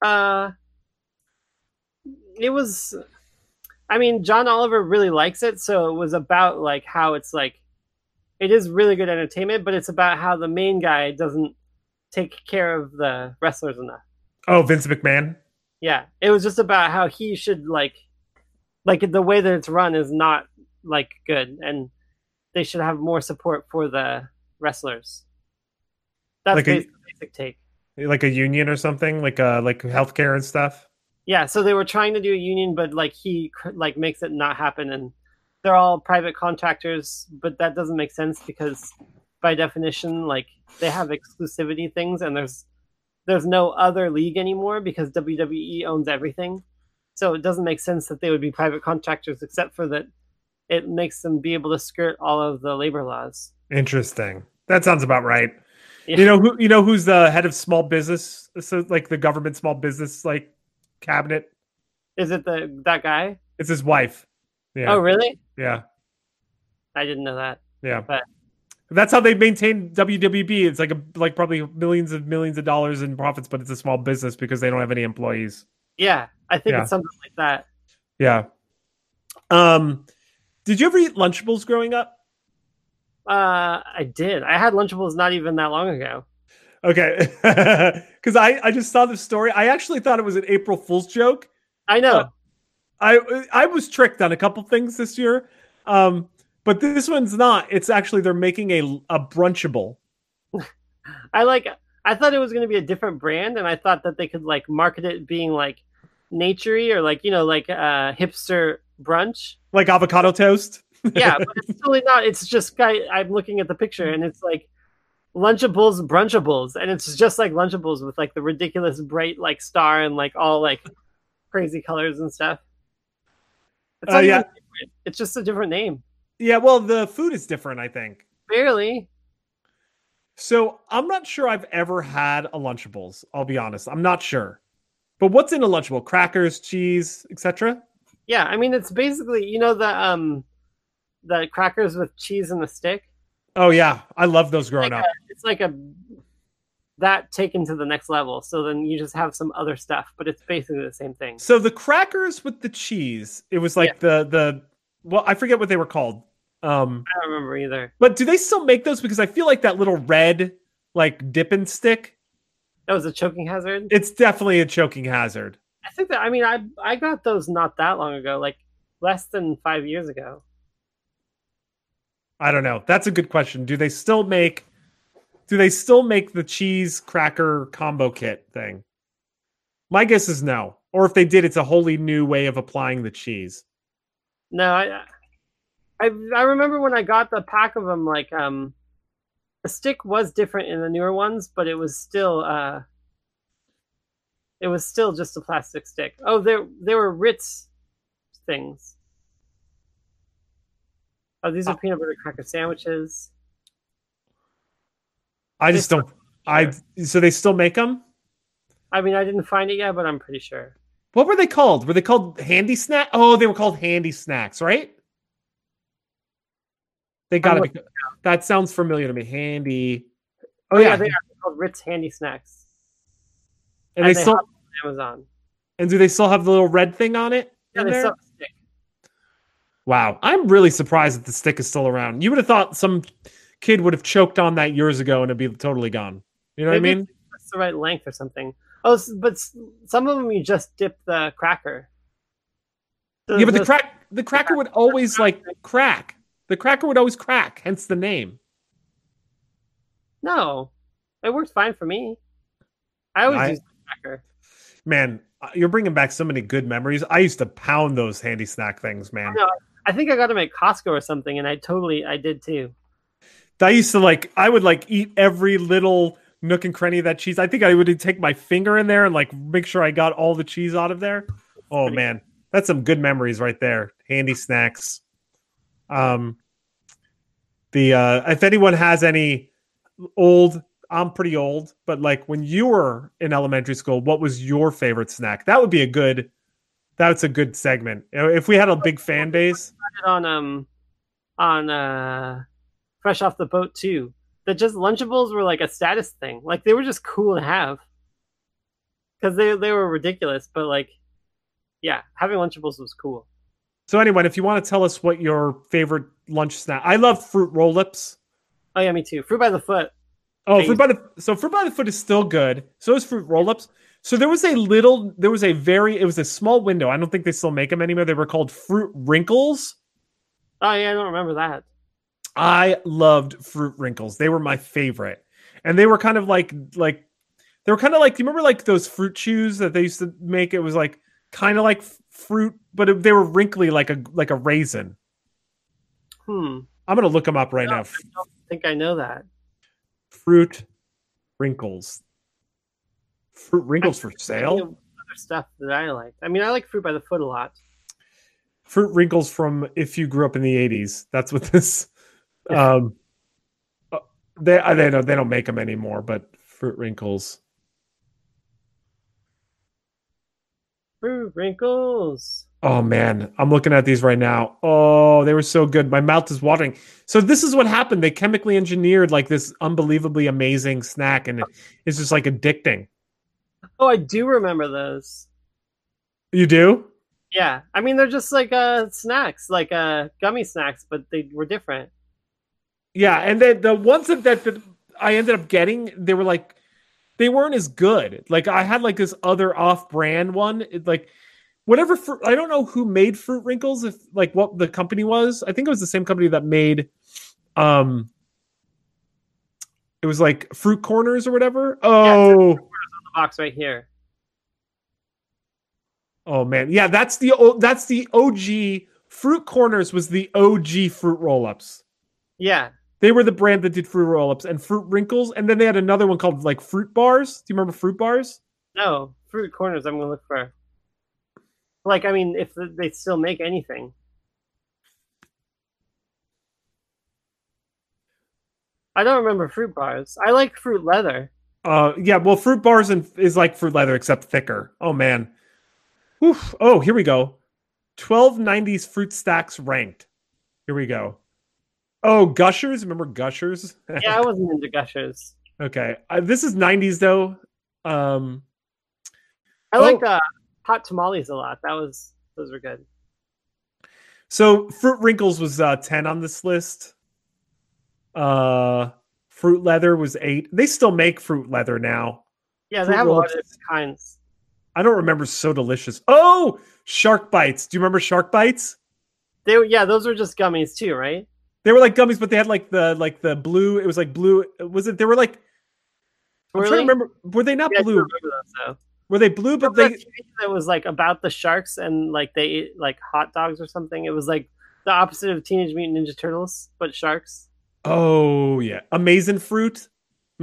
Uh, it was. I mean, John Oliver really likes it, so it was about like how it's like, it is really good entertainment, but it's about how the main guy doesn't take care of the wrestlers enough. Oh, Vince McMahon. Yeah, it was just about how he should like, like the way that it's run is not like good, and they should have more support for the wrestlers. That's Like a- basic take. Like a union or something, like uh like healthcare and stuff. Yeah, so they were trying to do a union, but like he like makes it not happen, and they're all private contractors, but that doesn't make sense because by definition, like they have exclusivity things, and there's there's no other league anymore because WWE owns everything, so it doesn't make sense that they would be private contractors, except for that it makes them be able to skirt all of the labor laws. Interesting. That sounds about right. Yeah. You know who you know who's the head of small business so like the government small business like cabinet? Is it the that guy? It's his wife. Yeah. Oh, really? Yeah. I didn't know that. Yeah. But- That's how they maintain WWE. It's like a like probably millions of millions of dollars in profits, but it's a small business because they don't have any employees. Yeah, I think Yeah. it's something like that. Yeah. Um did you ever eat Lunchables growing up? Uh, I did. I had Lunchables not even that long ago. Okay. [LAUGHS] Cuz I I just saw this story. I actually thought it was an April Fool's joke. I know. Uh, I I was tricked on a couple things this year. Um but this one's not. It's actually they're making a a brunchable. [LAUGHS] I like. I thought it was going to be a different brand, and I thought that they could like market it being like naturey or like you know like uh hipster brunch. Like avocado toast. Yeah, but it's [LAUGHS] totally not. It's just guy. I'm looking at the picture, and it's like Lunchables, Brunchables, and it's just like Lunchables with like the ridiculous bright like star and like all like crazy colors and stuff. It's Uh, yeah. It's just a different name. Yeah, well, the food is different, I think. Barely. So I'm not sure I've ever had a Lunchables. I'll be honest. I'm not sure. But what's in a Lunchable? Crackers, cheese, etc. Yeah, I mean it's basically you know the um the crackers with cheese in the stick. Oh yeah, I love those growing Like up. a- it's like a that taken to the next level. So then you just have some other stuff, but it's basically the same thing. So the crackers with the cheese, it was like the the well, I forget what they were called. Um, I don't remember either. but do they still make those? Because I feel like that little red like dipping stick, That was a choking hazard. it's definitely a choking hazard. I think that I mean I I got those not that long ago, like less than five years ago. I don't know. That's a good question. Do they still make do they still make the cheese cracker combo kit thing? My guess is no. Or if they did, it's a wholly new way of applying the cheese. No, I I I remember when I got the pack of them, like um, the stick was different in the newer ones, but it was still uh, it was still just a plastic stick. Oh, there they were Ritz things. Oh, these are Uh, peanut butter cracker sandwiches. I just don't I so they still make them? I mean, I didn't find it yet, but I'm pretty sure. What were they called? Were they called handy snack? Oh, they were called handy snacks, right? They gotta be. That sounds familiar to me. Handy. Oh yeah, they are called Ritz Handy Snacks. and they they still Amazon. and do they still have the little red thing on it? Yeah, they there? still stick. Wow, I'm really surprised that the stick is still around. You would have thought some kid would have choked on that years ago and it'd be totally gone. You know what I mean? That's the right length or something. Oh, but some of them you just dip the cracker. Yeah, but the crack the cracker would always like crack. The cracker would always crack, hence the name. No, it works fine for me. I always I- use the cracker. Man, uh, you're bringing back so many good memories. I used to pound those handy snack things, man. No. I think I got them at Costco or something, and I totally I did too. I used to like I would like eat every little nook and cranny of that cheese. I think I would take my finger in there and like make sure I got all the cheese out of there. Oh man, that's some good memories right there. Handy snacks. Um the uh if anyone has any old I'm pretty old, but like when you were in elementary school, what was your favorite snack? That would be a good that's a good segment. If we had a big fan base, on um on uh fresh off the boat too. That just Lunchables were like a status thing. Like they were just cool to have because they they were ridiculous, but like yeah, having Lunchables was cool. So anyone, if you want to tell us what your favorite lunch snack, I love fruit roll-ups. Oh yeah, me too. Fruit by the foot. Oh, fruit by the so fruit by the foot is still good. So is fruit roll-ups. So there was a little, there was a very, it was a small window. I don't think they still make them anymore. They were called fruit wrinkles. Oh yeah, I don't remember that. I loved fruit wrinkles. They were my favorite, and they were kind of like like they were kind of like. Do you remember like those fruit chews that they used to make? It was like kind of like fruit, but it, they were wrinkly like a like a raisin. Hmm. I'm gonna look them up right No, now. I don't think I know that. fruit wrinkles. Fruit wrinkles for sale? Other stuff that I like. I mean, I like fruit by the foot a lot. Fruit wrinkles from if you grew up in the 80s. That's what this [LAUGHS] um uh, they they don't they don't make them anymore, but fruit wrinkles. Fruit wrinkles. Oh man, I'm looking at these right now. Oh, they were so good. My mouth is watering. So this is what happened. They chemically engineered like this unbelievably amazing snack and it's just like addicting. Oh, I do remember those. You do? Yeah, I mean they're just like uh snacks, like uh gummy snacks, but they were different. Yeah, and then the ones that, that that I ended up getting, they were like they weren't as good. Like I had like this other off-brand one, it, like whatever. Fruit, I don't know who made Fruit Wrinkles, if like what the company was. I think it was the same company that made, um, it was like Fruit Corners or whatever. Oh, box right here. oh man, yeah, that's the o- that's the OG. Fruit Corners was the OG fruit roll-ups. Yeah. They were the brand that did fruit roll-ups and fruit wrinkles, and then they had another one called like fruit bars. Do you remember fruit bars? No, fruit corners. I'm gonna look for. Like, I mean, if they still make anything. I don't remember fruit bars. I like fruit leather. Uh, yeah. Well, fruit bars and is like fruit leather except thicker. Oh man. Oof. Oh, here we go. 1290s fruit stacks ranked. Here we go. Oh, Gushers. Remember Gushers? [LAUGHS] Yeah, I wasn't into Gushers. okay. Uh, this is 90s though. Um, I Oh. like uh, hot tamales a lot. That was those were good. so Fruit Wrinkles was uh, 10 on this list. Uh, Fruit Leather was 8. They still make Fruit Leather now. Yeah, they Fruit have a lot of different kinds. I don't remember So Delicious. Oh, Shark Bites. Do you remember Shark Bites? They were yeah, those were just gummies too, right? They were like gummies, but they had like the like the blue. It was like blue. Was it? They were like. I'm trying to remember. Were they not Yeah, blue? those, though. Were they blue? But they. that was like about the sharks and like they ate like hot dogs or something. It was like the opposite of Teenage Mutant Ninja Turtles, but sharks. Oh yeah, amazing fruit. [LAUGHS]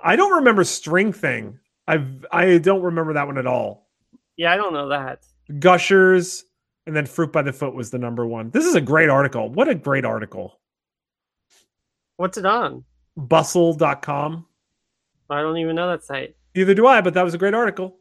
I don't remember string thing. I've I don't remember that one at all. Yeah, I don't know that. Gushers and then fruit by the foot was the number one. This is a great article. What a great article. What's it on? Bustle.com. I don't even know that site. Neither do I, but that was a great article.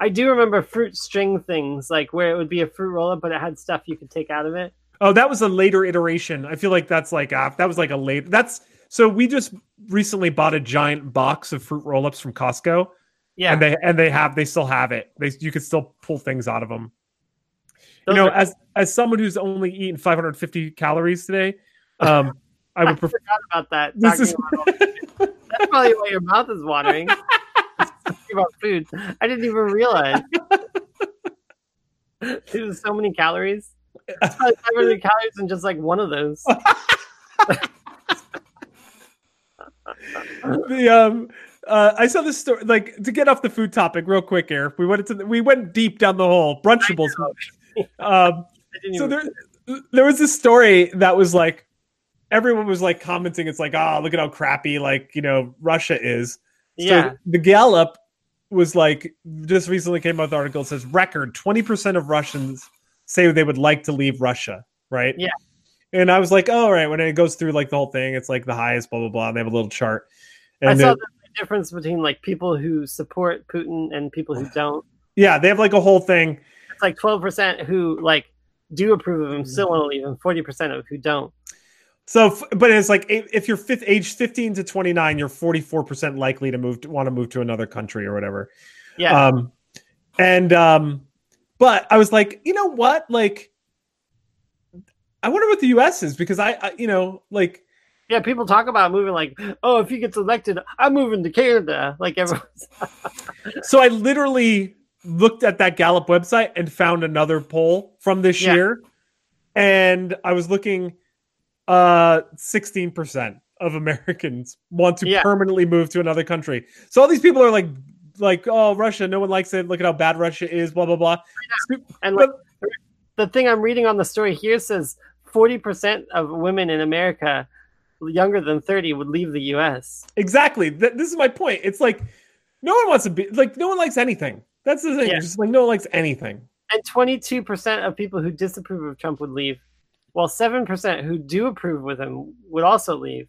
I do remember fruit string things, like where it would be a fruit roll up, but it had stuff you could take out of it. Oh, that was a later iteration. I feel like that's like uh, that was like a late. That's so we just recently bought a giant box of fruit roll-ups from Costco, Yeah, and they and they have they still have it. They you can still pull things out of them. those you know, are- as as someone who's only eaten 550 calories today, um, [LAUGHS] I would prefer. forgot about that. This is about. That's probably why your mouth is watering. About food. I didn't even realize. [LAUGHS] There's so many calories. 500 calories in just like one of those. [LAUGHS] the um. Uh, I saw this story. Like to get off the food topic, real quick here. We went into we went deep down the hole. Brunchables. [LAUGHS] Um, so there there was this story that was like everyone was like commenting it's like ah look at how crappy like you know russia is yeah. so the gallup was like just recently came out with an article that says record 20% of russians say they would like to leave russia right Yeah. and i was like oh, all right when it goes through like the whole thing it's like the highest blah blah blah and they have a little chart I and saw then- the difference between like people who support Putin and people who don't. yeah they have like a whole thing It's like 12% who like do approve of him, still Mm. want to leave, and 40% of who don't. So, but it's like if you're fifth, age 15 to 29, you're 44% likely to move to want to move to another country or whatever. Yeah. Um, and um, but I was like, you know what? Like, I wonder what the U.S. is because I, I you know, like, yeah, people talk about moving like, oh, if he gets elected, I'm moving to Canada. Like everyone's [LAUGHS] so I literally looked at that Gallup website and found another poll from this Yeah. year, and I was looking, uh, 16% of Americans want to Yeah. permanently move to another country. So all these people are like, like, oh, Russia, no one likes it. Look at how bad Russia is. Blah blah blah. and like the thing I'm reading on the story here says 40% of women in America younger than 30 would leave the US. Exactly. Th- this is my point. It's like no one wants to be like no one likes anything. That's the thing. Yeah. Just like no one likes anything. And 22% of people who disapprove of Trump would leave, while 7% who do approve with him would also leave.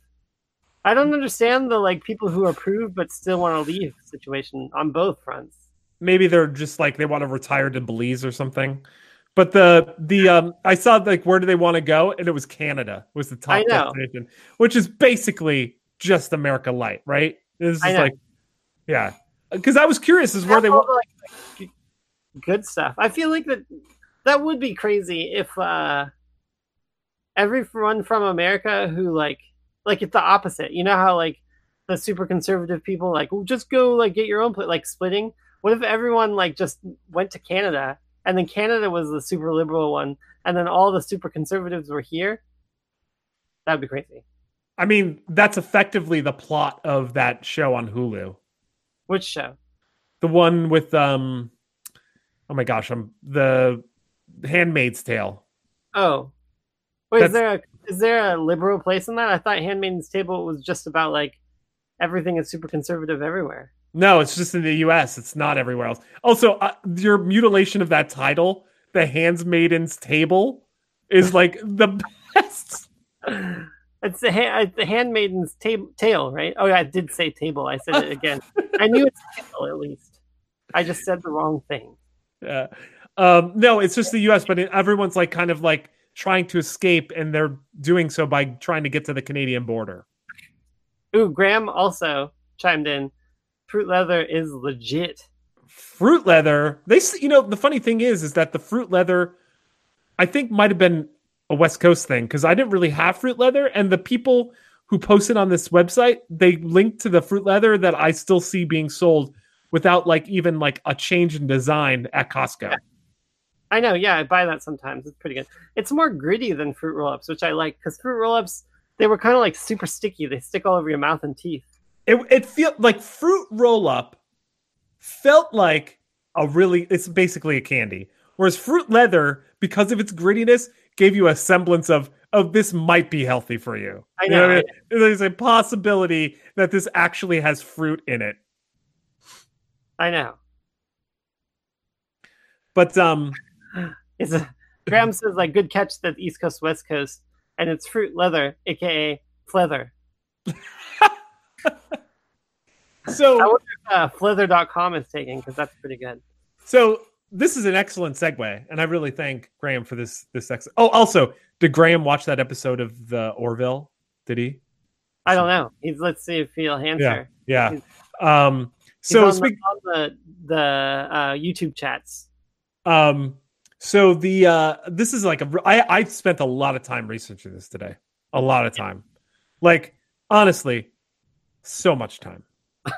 I don't understand the like people who approve but still want to leave situation on both fronts. Maybe they're just like they want to retire to Belize or something. But the the um I saw like where do they want to go and it was Canada was the top destination, which is basically just America Light, right? This is like yeah. Because I was curious as where they That's all want. like, good stuff. I feel like that that would be crazy if uh everyone from America who like like it's the opposite. You know how like the super conservative people like well, just go like get your own place like splitting. What if everyone like just went to Canada and then Canada was the super liberal one and then all the super conservatives were here? That'd be crazy. I mean, that's effectively the plot of that show on Hulu. Which show? The one with um oh my gosh, I'm the Handmaid's Tale. Oh, wait. Is there a is there a liberal place in that? I thought Handmaid's Table was just about like everything is super conservative everywhere. No, it's just in the U.S. It's not everywhere else. Also, uh, your mutilation of that title, "The Handmaid's Table," is [LAUGHS] like the best. It's the, ha- the handmaiden's ta- tail, right? Oh, yeah, I did say table. I said it again. I knew it's tail at least. I just said the wrong thing. Yeah. Um, no, it's just the U.S., but everyone's like kind of like trying to escape, and they're doing so by trying to get to the Canadian border. Ooh, Graham also chimed in. Fruit leather is legit. Fruit leather. They, you know, the funny thing is, is that the fruit leather, I think, might have been a West Coast thing because I didn't really have fruit leather, and the people who posted on this website, they linked to the fruit leather that I still see being sold without like even like a change in design at Costco. I know, yeah, I buy that sometimes. It's pretty good. It's more gritty than fruit roll-ups, which I like because fruit roll-ups they were kind of like super sticky. They stick all over your mouth and teeth. It it felt like fruit roll up felt like a really it's basically a candy. Whereas fruit leather, because of its grittiness, gave you a semblance of of this might be healthy for you. I You know. I mean? There's a possibility that this actually has fruit in it. I know. But um It's a Graham [LAUGHS] says like good catch that East Coast West Coast, and it's fruit leather, aka fleather. [LAUGHS] I so wonder if uh, fleather.com is taken because that's pretty good. so this is an excellent segue, and I really thank Graham for this this ex- Oh, also, did Graham watch that episode of the Orville? Did he? I don't know. He's let's see if he'll answer. Yeah. He's- Um so on, speak, the, on the the uh, YouTube chats. Um, so the uh, this is like a I I spent a lot of time researching this today, a lot of time, like honestly, so much time. [LAUGHS]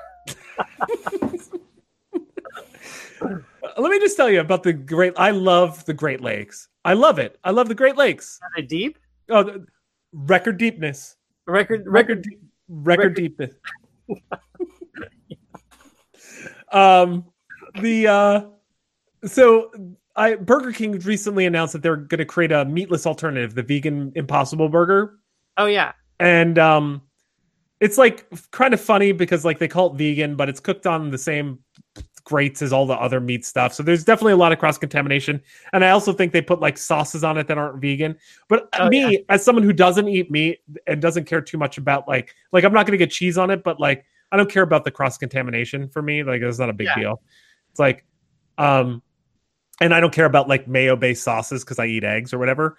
Let me just tell you about the great. I love the Great Lakes. I love it. I love the Great Lakes. Are they deep? Oh, the, record deepness. Record Record record. record record- deepness. [LAUGHS] um, the uh, so I Burger King recently announced that they're going to create a meatless alternative, the vegan Impossible Burger, Oh yeah. and um, it's like kind of funny because like they call it vegan, but it's cooked on the same grates as all the other meat stuff. So there's definitely a lot of cross contamination, and I also think they put like sauces on it that aren't vegan. But Oh, me, as someone who doesn't eat meat and doesn't care too much about like like I'm not going to get cheese on it, but like I don't care about the cross contamination for me. Like it's not a big Yeah. deal. It's like, um, and I don't care about like mayo based sauces because I eat eggs or whatever.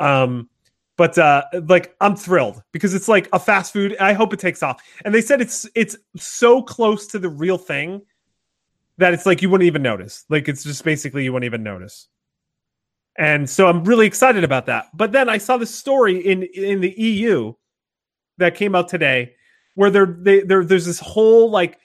Um, but uh, like I'm thrilled because it's like a fast food. I hope it takes off. And they said it's it's so close to the real thing that it's like you wouldn't even notice. Like it's just basically you wouldn't even notice. And so I'm really excited about that. But then I saw this story in in the EU that came out today where they're they there there's this whole like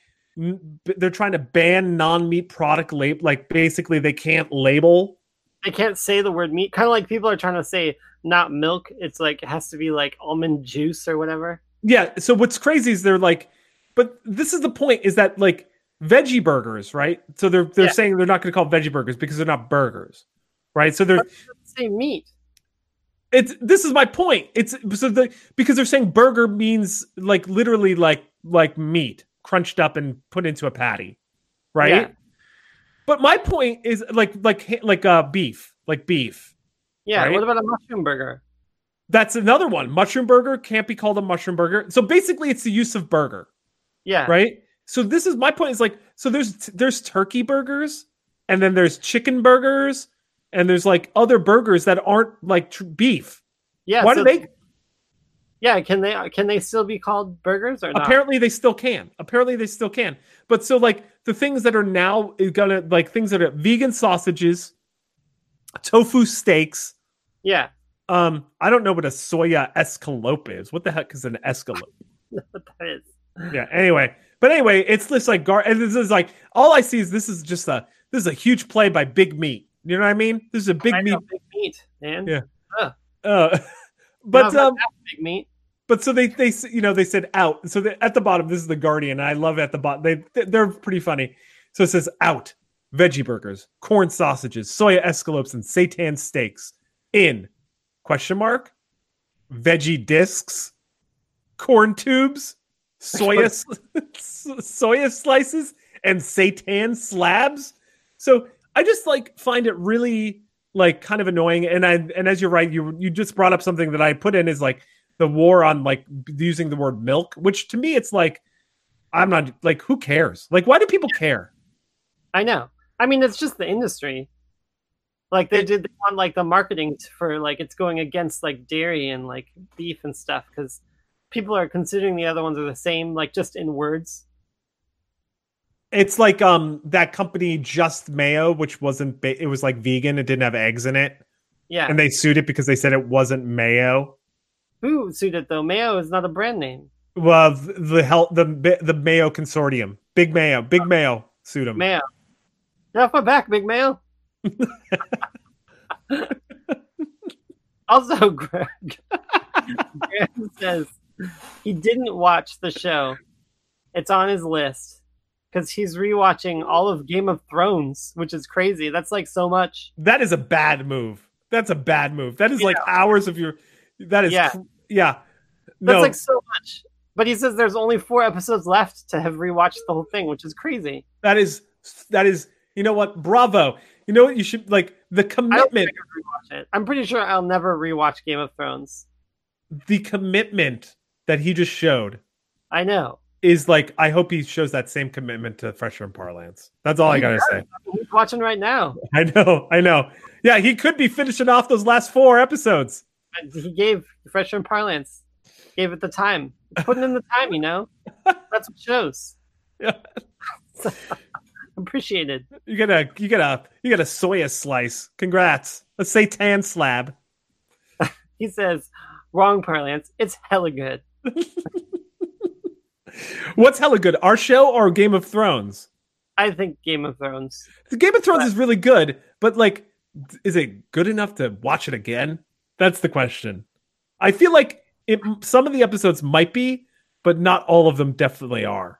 they're trying to ban non-meat product label like basically they can't label They can't say the word meat. Kind of like people are trying to say not milk. It's like it has to be like almond juice or whatever. Yeah. So what's crazy is they're like, but this is the point is that like veggie burgers, right? So they're they're Yeah. saying they're not going to call veggie burgers because they're not burgers, right? So they're Say meat. it's this is my point. It's so the because they're saying burger means like literally like like meat crunched up and put into a patty, right? Yeah. But my point is like like like uh beef, like beef. Yeah. Right? What about a mushroom burger? That's another one. Mushroom burger can't be called a mushroom burger. So basically, it's the use of burger. Yeah. right? So this is my point. Is like so there's there's turkey burgers, and then there's chicken burgers, and there's like other burgers that aren't like tr- beef. Yeah. Why so- do they? Yeah. Can they can they still be called burgers or not? Apparently they still can. Apparently they still can. But so like the things that are now gonna like things that are vegan sausages, tofu steaks. Yeah. Um, I don't know what a soya escalope is. What the heck is an escalope? [LAUGHS] What that is. yeah anyway but anyway it's this like gar and this is like all i see is this is just a this is a huge play by big meat you know what i mean this is a big meat big meat, man. Yeah. uh [LAUGHS] but not um big meat. But so they they you know they said out. So they, at the bottom this is the guardian i love at the bottom they they're pretty funny. So it says out veggie burgers corn sausages soya escalopes and seitan steaks. In question mark veggie discs corn tubes soya [LAUGHS] soya slices and seitan slabs. So i just like find it really like kind of annoying. And i and as you're right you you just brought up something that i put in is like the war on like using the word milk, which to me it's like I'm not like who cares? Like why do people care? I know. I mean, it's just the industry. Like they did on like the marketing for like it's going against like dairy and like beef and stuff because people are considering the other ones are the same, like just in words. It's like um that company Just Mayo, which wasn't ba- it was like vegan, it didn't have eggs in it, Yeah. and they sued it because they said it wasn't mayo. Who sued it though? Mayo is not a brand name. Well, th- the health the the Mayo Consortium, Big Mayo, Big uh, Mayo sued him. Mayo. Get off my back, Big Mayo. [LAUGHS] also, Greg, Graham says he didn't watch the show. It's on his list because he's rewatching all of Game of Thrones, which is crazy. That's like so much. That is a bad move. That's a bad move. That is like hours of your. That is Yeah. cr- yeah. That's like so much. But he says there's only four episodes left to have rewatched the whole thing, which is crazy. that is that is. You know what? Bravo. You know what? You should like the commitment. I. I'm pretty sure I'll never rewatch Game of Thrones. The commitment that he just showed I know. is like. I hope he shows that same commitment to Fresher and Parlance. That's all I gotta say. He's watching right now. [LAUGHS] I know. I know. Yeah, he could be finishing off those last four episodes. He gave fresher and parlance, gave it the time, putting in the time. You know, that's what shows. [LAUGHS] Yeah. [LAUGHS] Appreciated. You get a you get a you get a soya slice. Congrats. A seitan slab. [LAUGHS] He says, "Wrong parlance. It's hella good." What's hella good? Our show or Game of Thrones? I think Game of Thrones. The Game of Thrones is really good, but like, is it good enough to watch it again? That's the question. I feel like it, some of the episodes might be, but not all of them definitely are.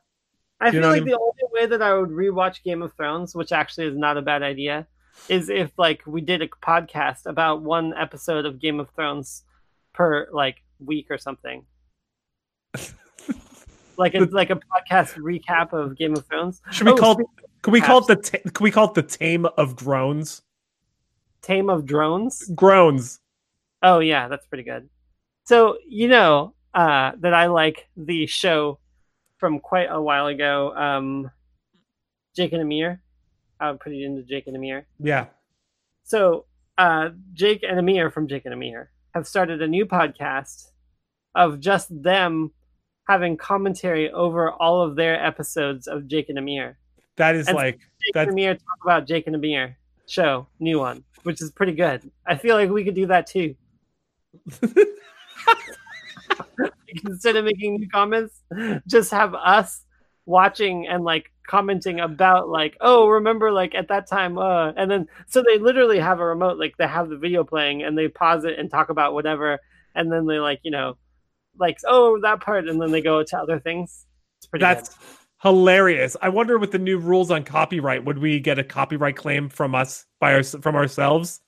I You feel like I the only way that I would rewatch Game of Thrones, which actually is not a bad idea, is if like we did a podcast about one episode of Game of Thrones per like week or something. [LAUGHS] like a like a podcast recap of Game of Thrones. Should we Oh, call? speak- Can we call it the? Ta- can we call it the Tame of Groans? Tame of Drones? Groans. Oh yeah, that's pretty good. So you know uh, that I like the show from quite a while ago, um, Jake and Amir. I'm pretty into Jake and Amir. Yeah. So uh, Jake and Amir from Jake and Amir have started a new podcast of just them having commentary over all of their episodes of Jake and Amir. That is And- like Jake That's- and Amir talk about Jake and Amir show, new one, which is pretty good. I feel like we could do that too. [LAUGHS] Instead of making new comments, just have us watching and like commenting about like, oh, remember like at that time, uh, and then so they literally have a remote, like they have the video playing and they pause it and talk about whatever, and then they like you know, like oh that part, and then they go to other things. It's pretty. that's good. hilarious. I wonder with the new rules on copyright, would we get a copyright claim from us by our, from ourselves?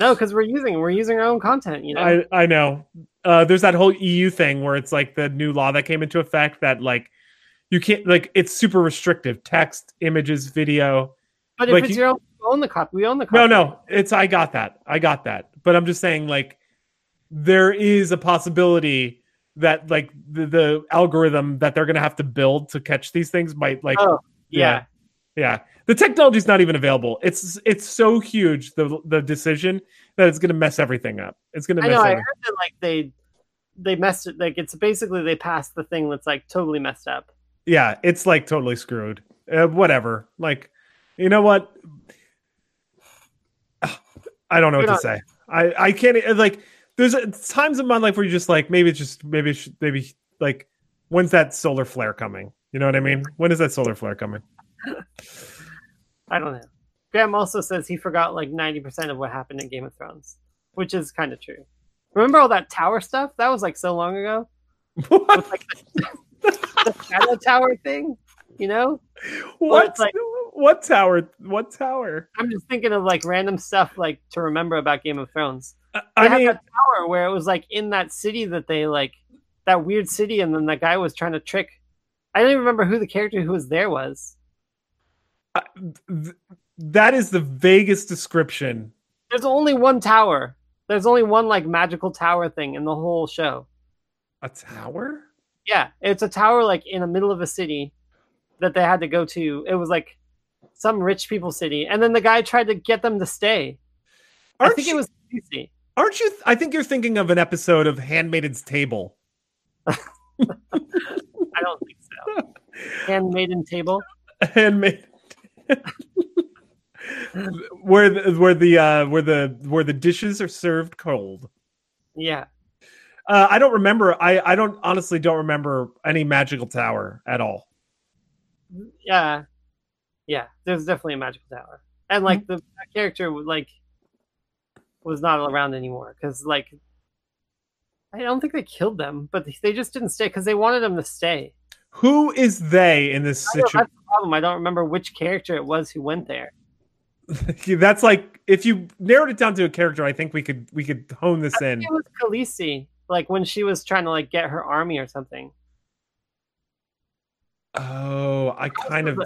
No, because we're using we're using our own content. You know, I I know. Uh, there's that whole EU thing where it's like the new law that came into effect that like you can't like it's super restrictive text, images, video. but if like it's you- your own, we own the copy. We own the No, no, it's I got that. I got that. But I'm just saying like there is a possibility that like the, the algorithm that they're gonna have to build to catch these things might like Oh, yeah. yeah. Yeah, the technology's not even available. It's it's so huge the the decision that it's gonna mess everything up. It's gonna I mess know. I heard that like they they messed it. Like it's basically they passed the thing that's like totally messed up. yeah, it's like totally screwed. Uh, whatever. Like, you know what? [SIGHS] I don't know what You're to say. I I can't like. There's uh, times in my life where you're just like, maybe it's just maybe it should, maybe like, when's that solar flare coming? You know what I mean? When is that solar flare coming? [LAUGHS] I don't know. Graham also says he forgot like ninety percent of what happened in Game of Thrones, which is kind of true. Remember all that tower stuff? That was like so long ago. what? With, like [LAUGHS] the, shadow tower thing. You know, What? like- what tower? What tower? I'm just thinking of like random stuff like to remember about Game of Thrones. Uh, I- They I had mean, that tower where it was like in that city that they like that weird city, and then that guy was trying to trick. I don't even remember who the character who was there was. Th- that is the vaguest description. There's only one tower. There's only one like magical tower thing in the whole show. A tower? Yeah, it's a tower like in the middle of a city that they had to go to. It was like some rich people city, and then the guy tried to get them to stay. Aren't I think you, it was easy. Aren't you? I think you're thinking of an episode of Handmaid's Table. [LAUGHS] [LAUGHS] I don't think so. Handmaiden table. Handmaid. [LAUGHS] where the, where the uh, where the where the dishes are served cold. Yeah. Uh, I don't remember. I I don't honestly don't remember any magical tower at all. Yeah. Yeah. There's definitely a magical tower, and like the that character like was not around anymore because like I don't think they killed them, but they just didn't stay because they wanted them to stay. Who is they in this situation? Problem. I don't remember which character it was who went there. [LAUGHS] That's like if you narrowed it down to a character, I think we could we could hone this in. It was Khaleesi, like when she was trying to like get her army or something. Oh, I kind of,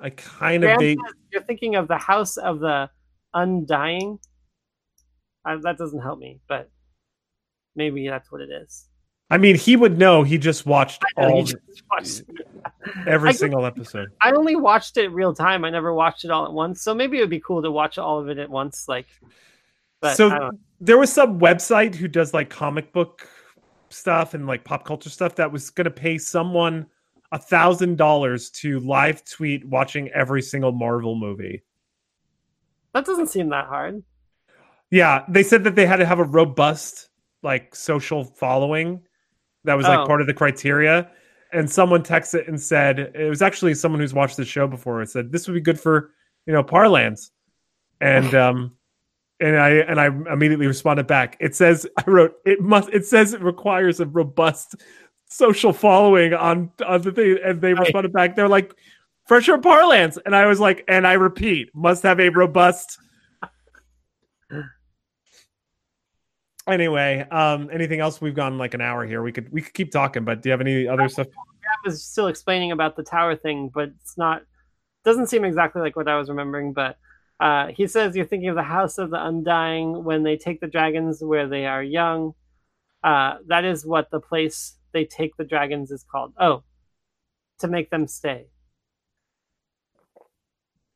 I kind of, says You're thinking of the House of the Undying. Uh, that doesn't help me, but maybe that's what it is. I mean, he would know. He just watched know, all just watched every single episode. I only watched it real time. I never watched it all at once, so maybe it would be cool to watch all of it at once. Like, but so there was some website who does like comic book stuff and like pop culture stuff that was going to pay someone a thousand dollars to live tweet watching every single Marvel movie. that doesn't seem that hard. Yeah, they said that they had to have a robust like social following. That was like Oh. part of the criteria. And someone texted and said it was actually someone who's watched the show before. It said this would be good for you know Parlance, and [SIGHS] um, and I and I immediately responded back. It says I wrote it must. It says it requires a robust social following on on the thing, and they responded back. They're like fresher parlance, and I was like, and I repeat, must have a robust. Anyway, um, anything else? We've gone like an hour here. We could we could keep talking, but do you have any other stuff? I was still explaining about the tower thing, but it's not. Doesn't seem exactly like what I was remembering. But uh, he says you're thinking of the House of the Undying when they take the dragons where they are young. Uh, that is what the place they take the dragons is called. Oh, to make them stay.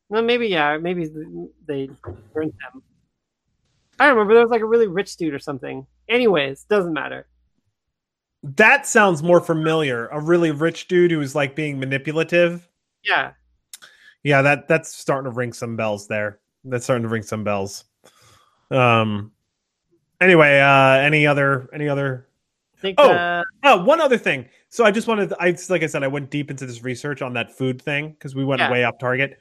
Well, maybe yeah, maybe they burnt them. I remember. There was like a really rich dude or something. Anyways, doesn't matter. That sounds more familiar. A really rich dude who's like being manipulative. Yeah, Yeah, that that's starting to ring some bells there. That's starting to ring some bells. Um. Anyway, uh, any other any other think. Oh. uh, Oh, one other thing. So I just wanted, I like I said, I went deep into this research on that food thing because we went Yeah. way off target.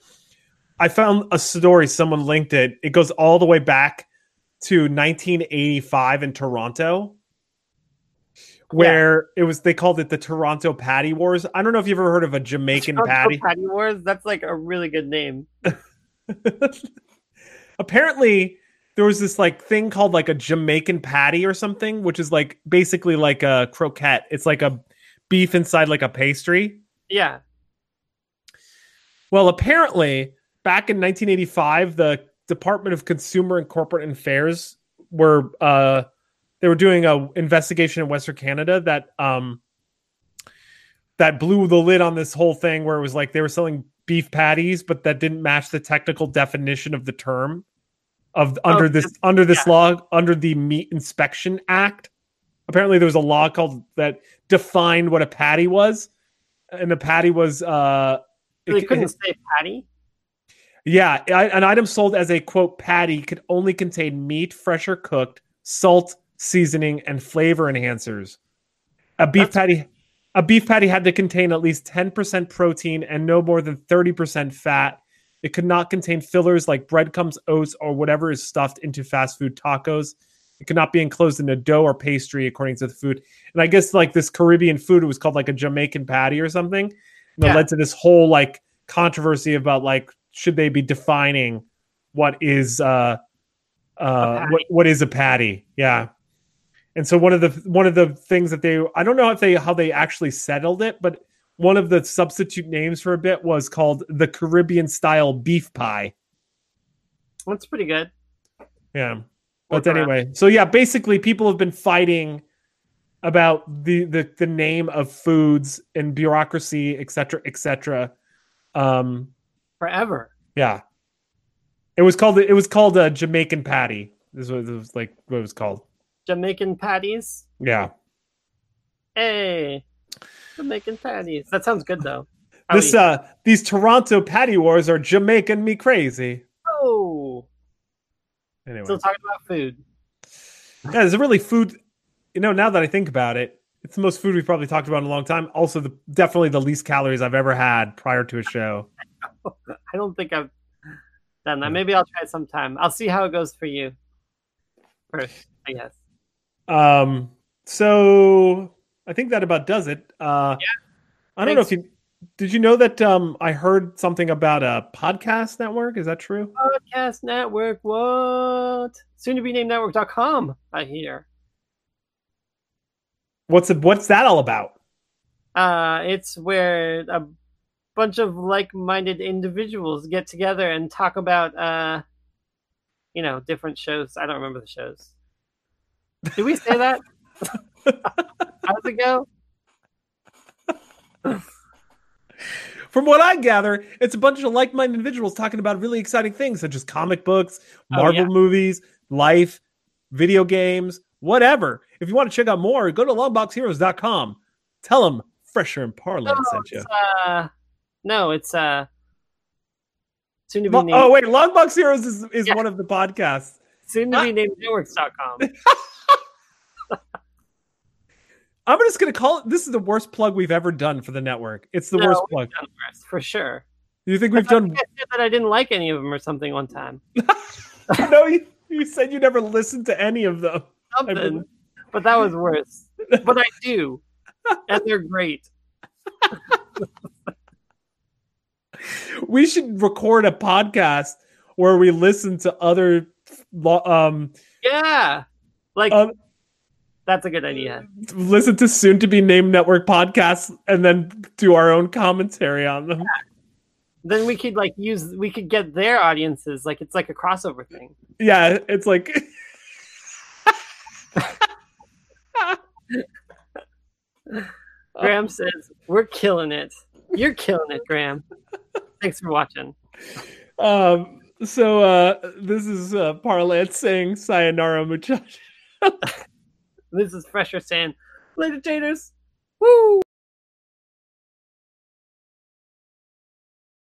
I found a story. Someone linked it. It goes all the way back to 1985 in Toronto, where it was. They called it the Toronto Patty Wars. I don't know if you've ever heard of a Jamaican patty. Patty Wars. That's like a really good name. [LAUGHS] Apparently, there was this like thing called like a Jamaican patty or something, which is like basically like a croquette. It's like a beef inside like a pastry. Yeah. Well, apparently, back in 1985, the Department of Consumer and Corporate Affairs were uh, they were doing a investigation in Western Canada that um, that blew the lid on this whole thing, where it was like they were selling beef patties, but that didn't match the technical definition of the term of under this yes. under this Yeah. law under the Meat Inspection Act. Apparently, there was a law called that defined what a patty was, and a patty was uh, They it- couldn't it- say patty. Yeah, I- an item sold as a quote patty could only contain meat, fresh or cooked, salt, seasoning, and flavor enhancers. A beef That's- patty, a beef patty had to contain at least ten percent protein and no more than thirty percent fat. It could not contain fillers like breadcrumbs, oats, or whatever is stuffed into fast food tacos. It could not be enclosed in a dough or pastry, according to the food. And I guess like this Caribbean food, it was called like a Jamaican patty or something. And it Yeah. led to this whole like controversy about like should they be defining what is uh, uh, what, what is a patty yeah and so one of the one of the things that they i don't know if they how they actually settled it but one of the substitute names for a bit was called the caribbean style beef pie That's pretty good. yeah but Work around. anyway so yeah basically people have been fighting about the the the name of foods and bureaucracy, et cetera, et cetera. Um, Forever. yeah, it was called it was called a Jamaican patty. This was, was like what it was called. Jamaican patties. Yeah, Hey, Jamaican patties. That sounds good though. I'll this eat. uh these Toronto patty wars are Jamaican me crazy. oh, Anyway, still talking about food. yeah, there's a really food. You know, now that I think about it, it's the most food we've probably talked about in a long time. Also, the definitely the least calories I've ever had prior to a show. [LAUGHS] I don't think I've done that. Maybe I'll try it sometime. I'll see how it goes for you. First, I guess. Um, so I think that about does it. Uh, I don't know if you did. You know that um, I heard something about a podcast network. Is that true? Podcast Network. What? Soon to be named network.com. I hear. What's it, what's that all about? Uh, it's where a bunch of like-minded individuals get together and talk about, uh, you know, different shows. I don't remember the shows. Did we say that? How does it go? From what I gather, it's a bunch of like-minded individuals talking about really exciting things such as comic books, Oh, Marvel yeah. movies, life, video games, whatever. If you want to check out more, go to longboxheroes.com. Tell them Fresher and Parlance No, sent you. uh, no, it's uh, soon to be Lo- named. oh wait, Longbox Heroes is, is Yeah. one of the podcasts. Soon to be named networks.com. [LAUGHS] I'm just gonna call it. This is the worst plug we've ever done for the network. It's the No, worst plug. worse, for sure. You think we've done? think I said that I didn't like any of them or something one time. [LAUGHS] no, you, you said you never listened to any of them. Something, but that was worse. But I do, and they're great. [LAUGHS] [LAUGHS] We should record a podcast where we listen to other, um, Yeah, like um that's a good idea. listen to soon to be named network podcasts and then do our own commentary on them. Then we could like use we could get their audiences like it's like a crossover thing. Yeah, it's like [LAUGHS] Graham says we're killing it. You're killing it, Graham. Thanks for watching. um. So uh, this is uh, Parlance saying "Sayonara, muchacho." [LAUGHS] This is Fresher saying, "Later, taters." Woo!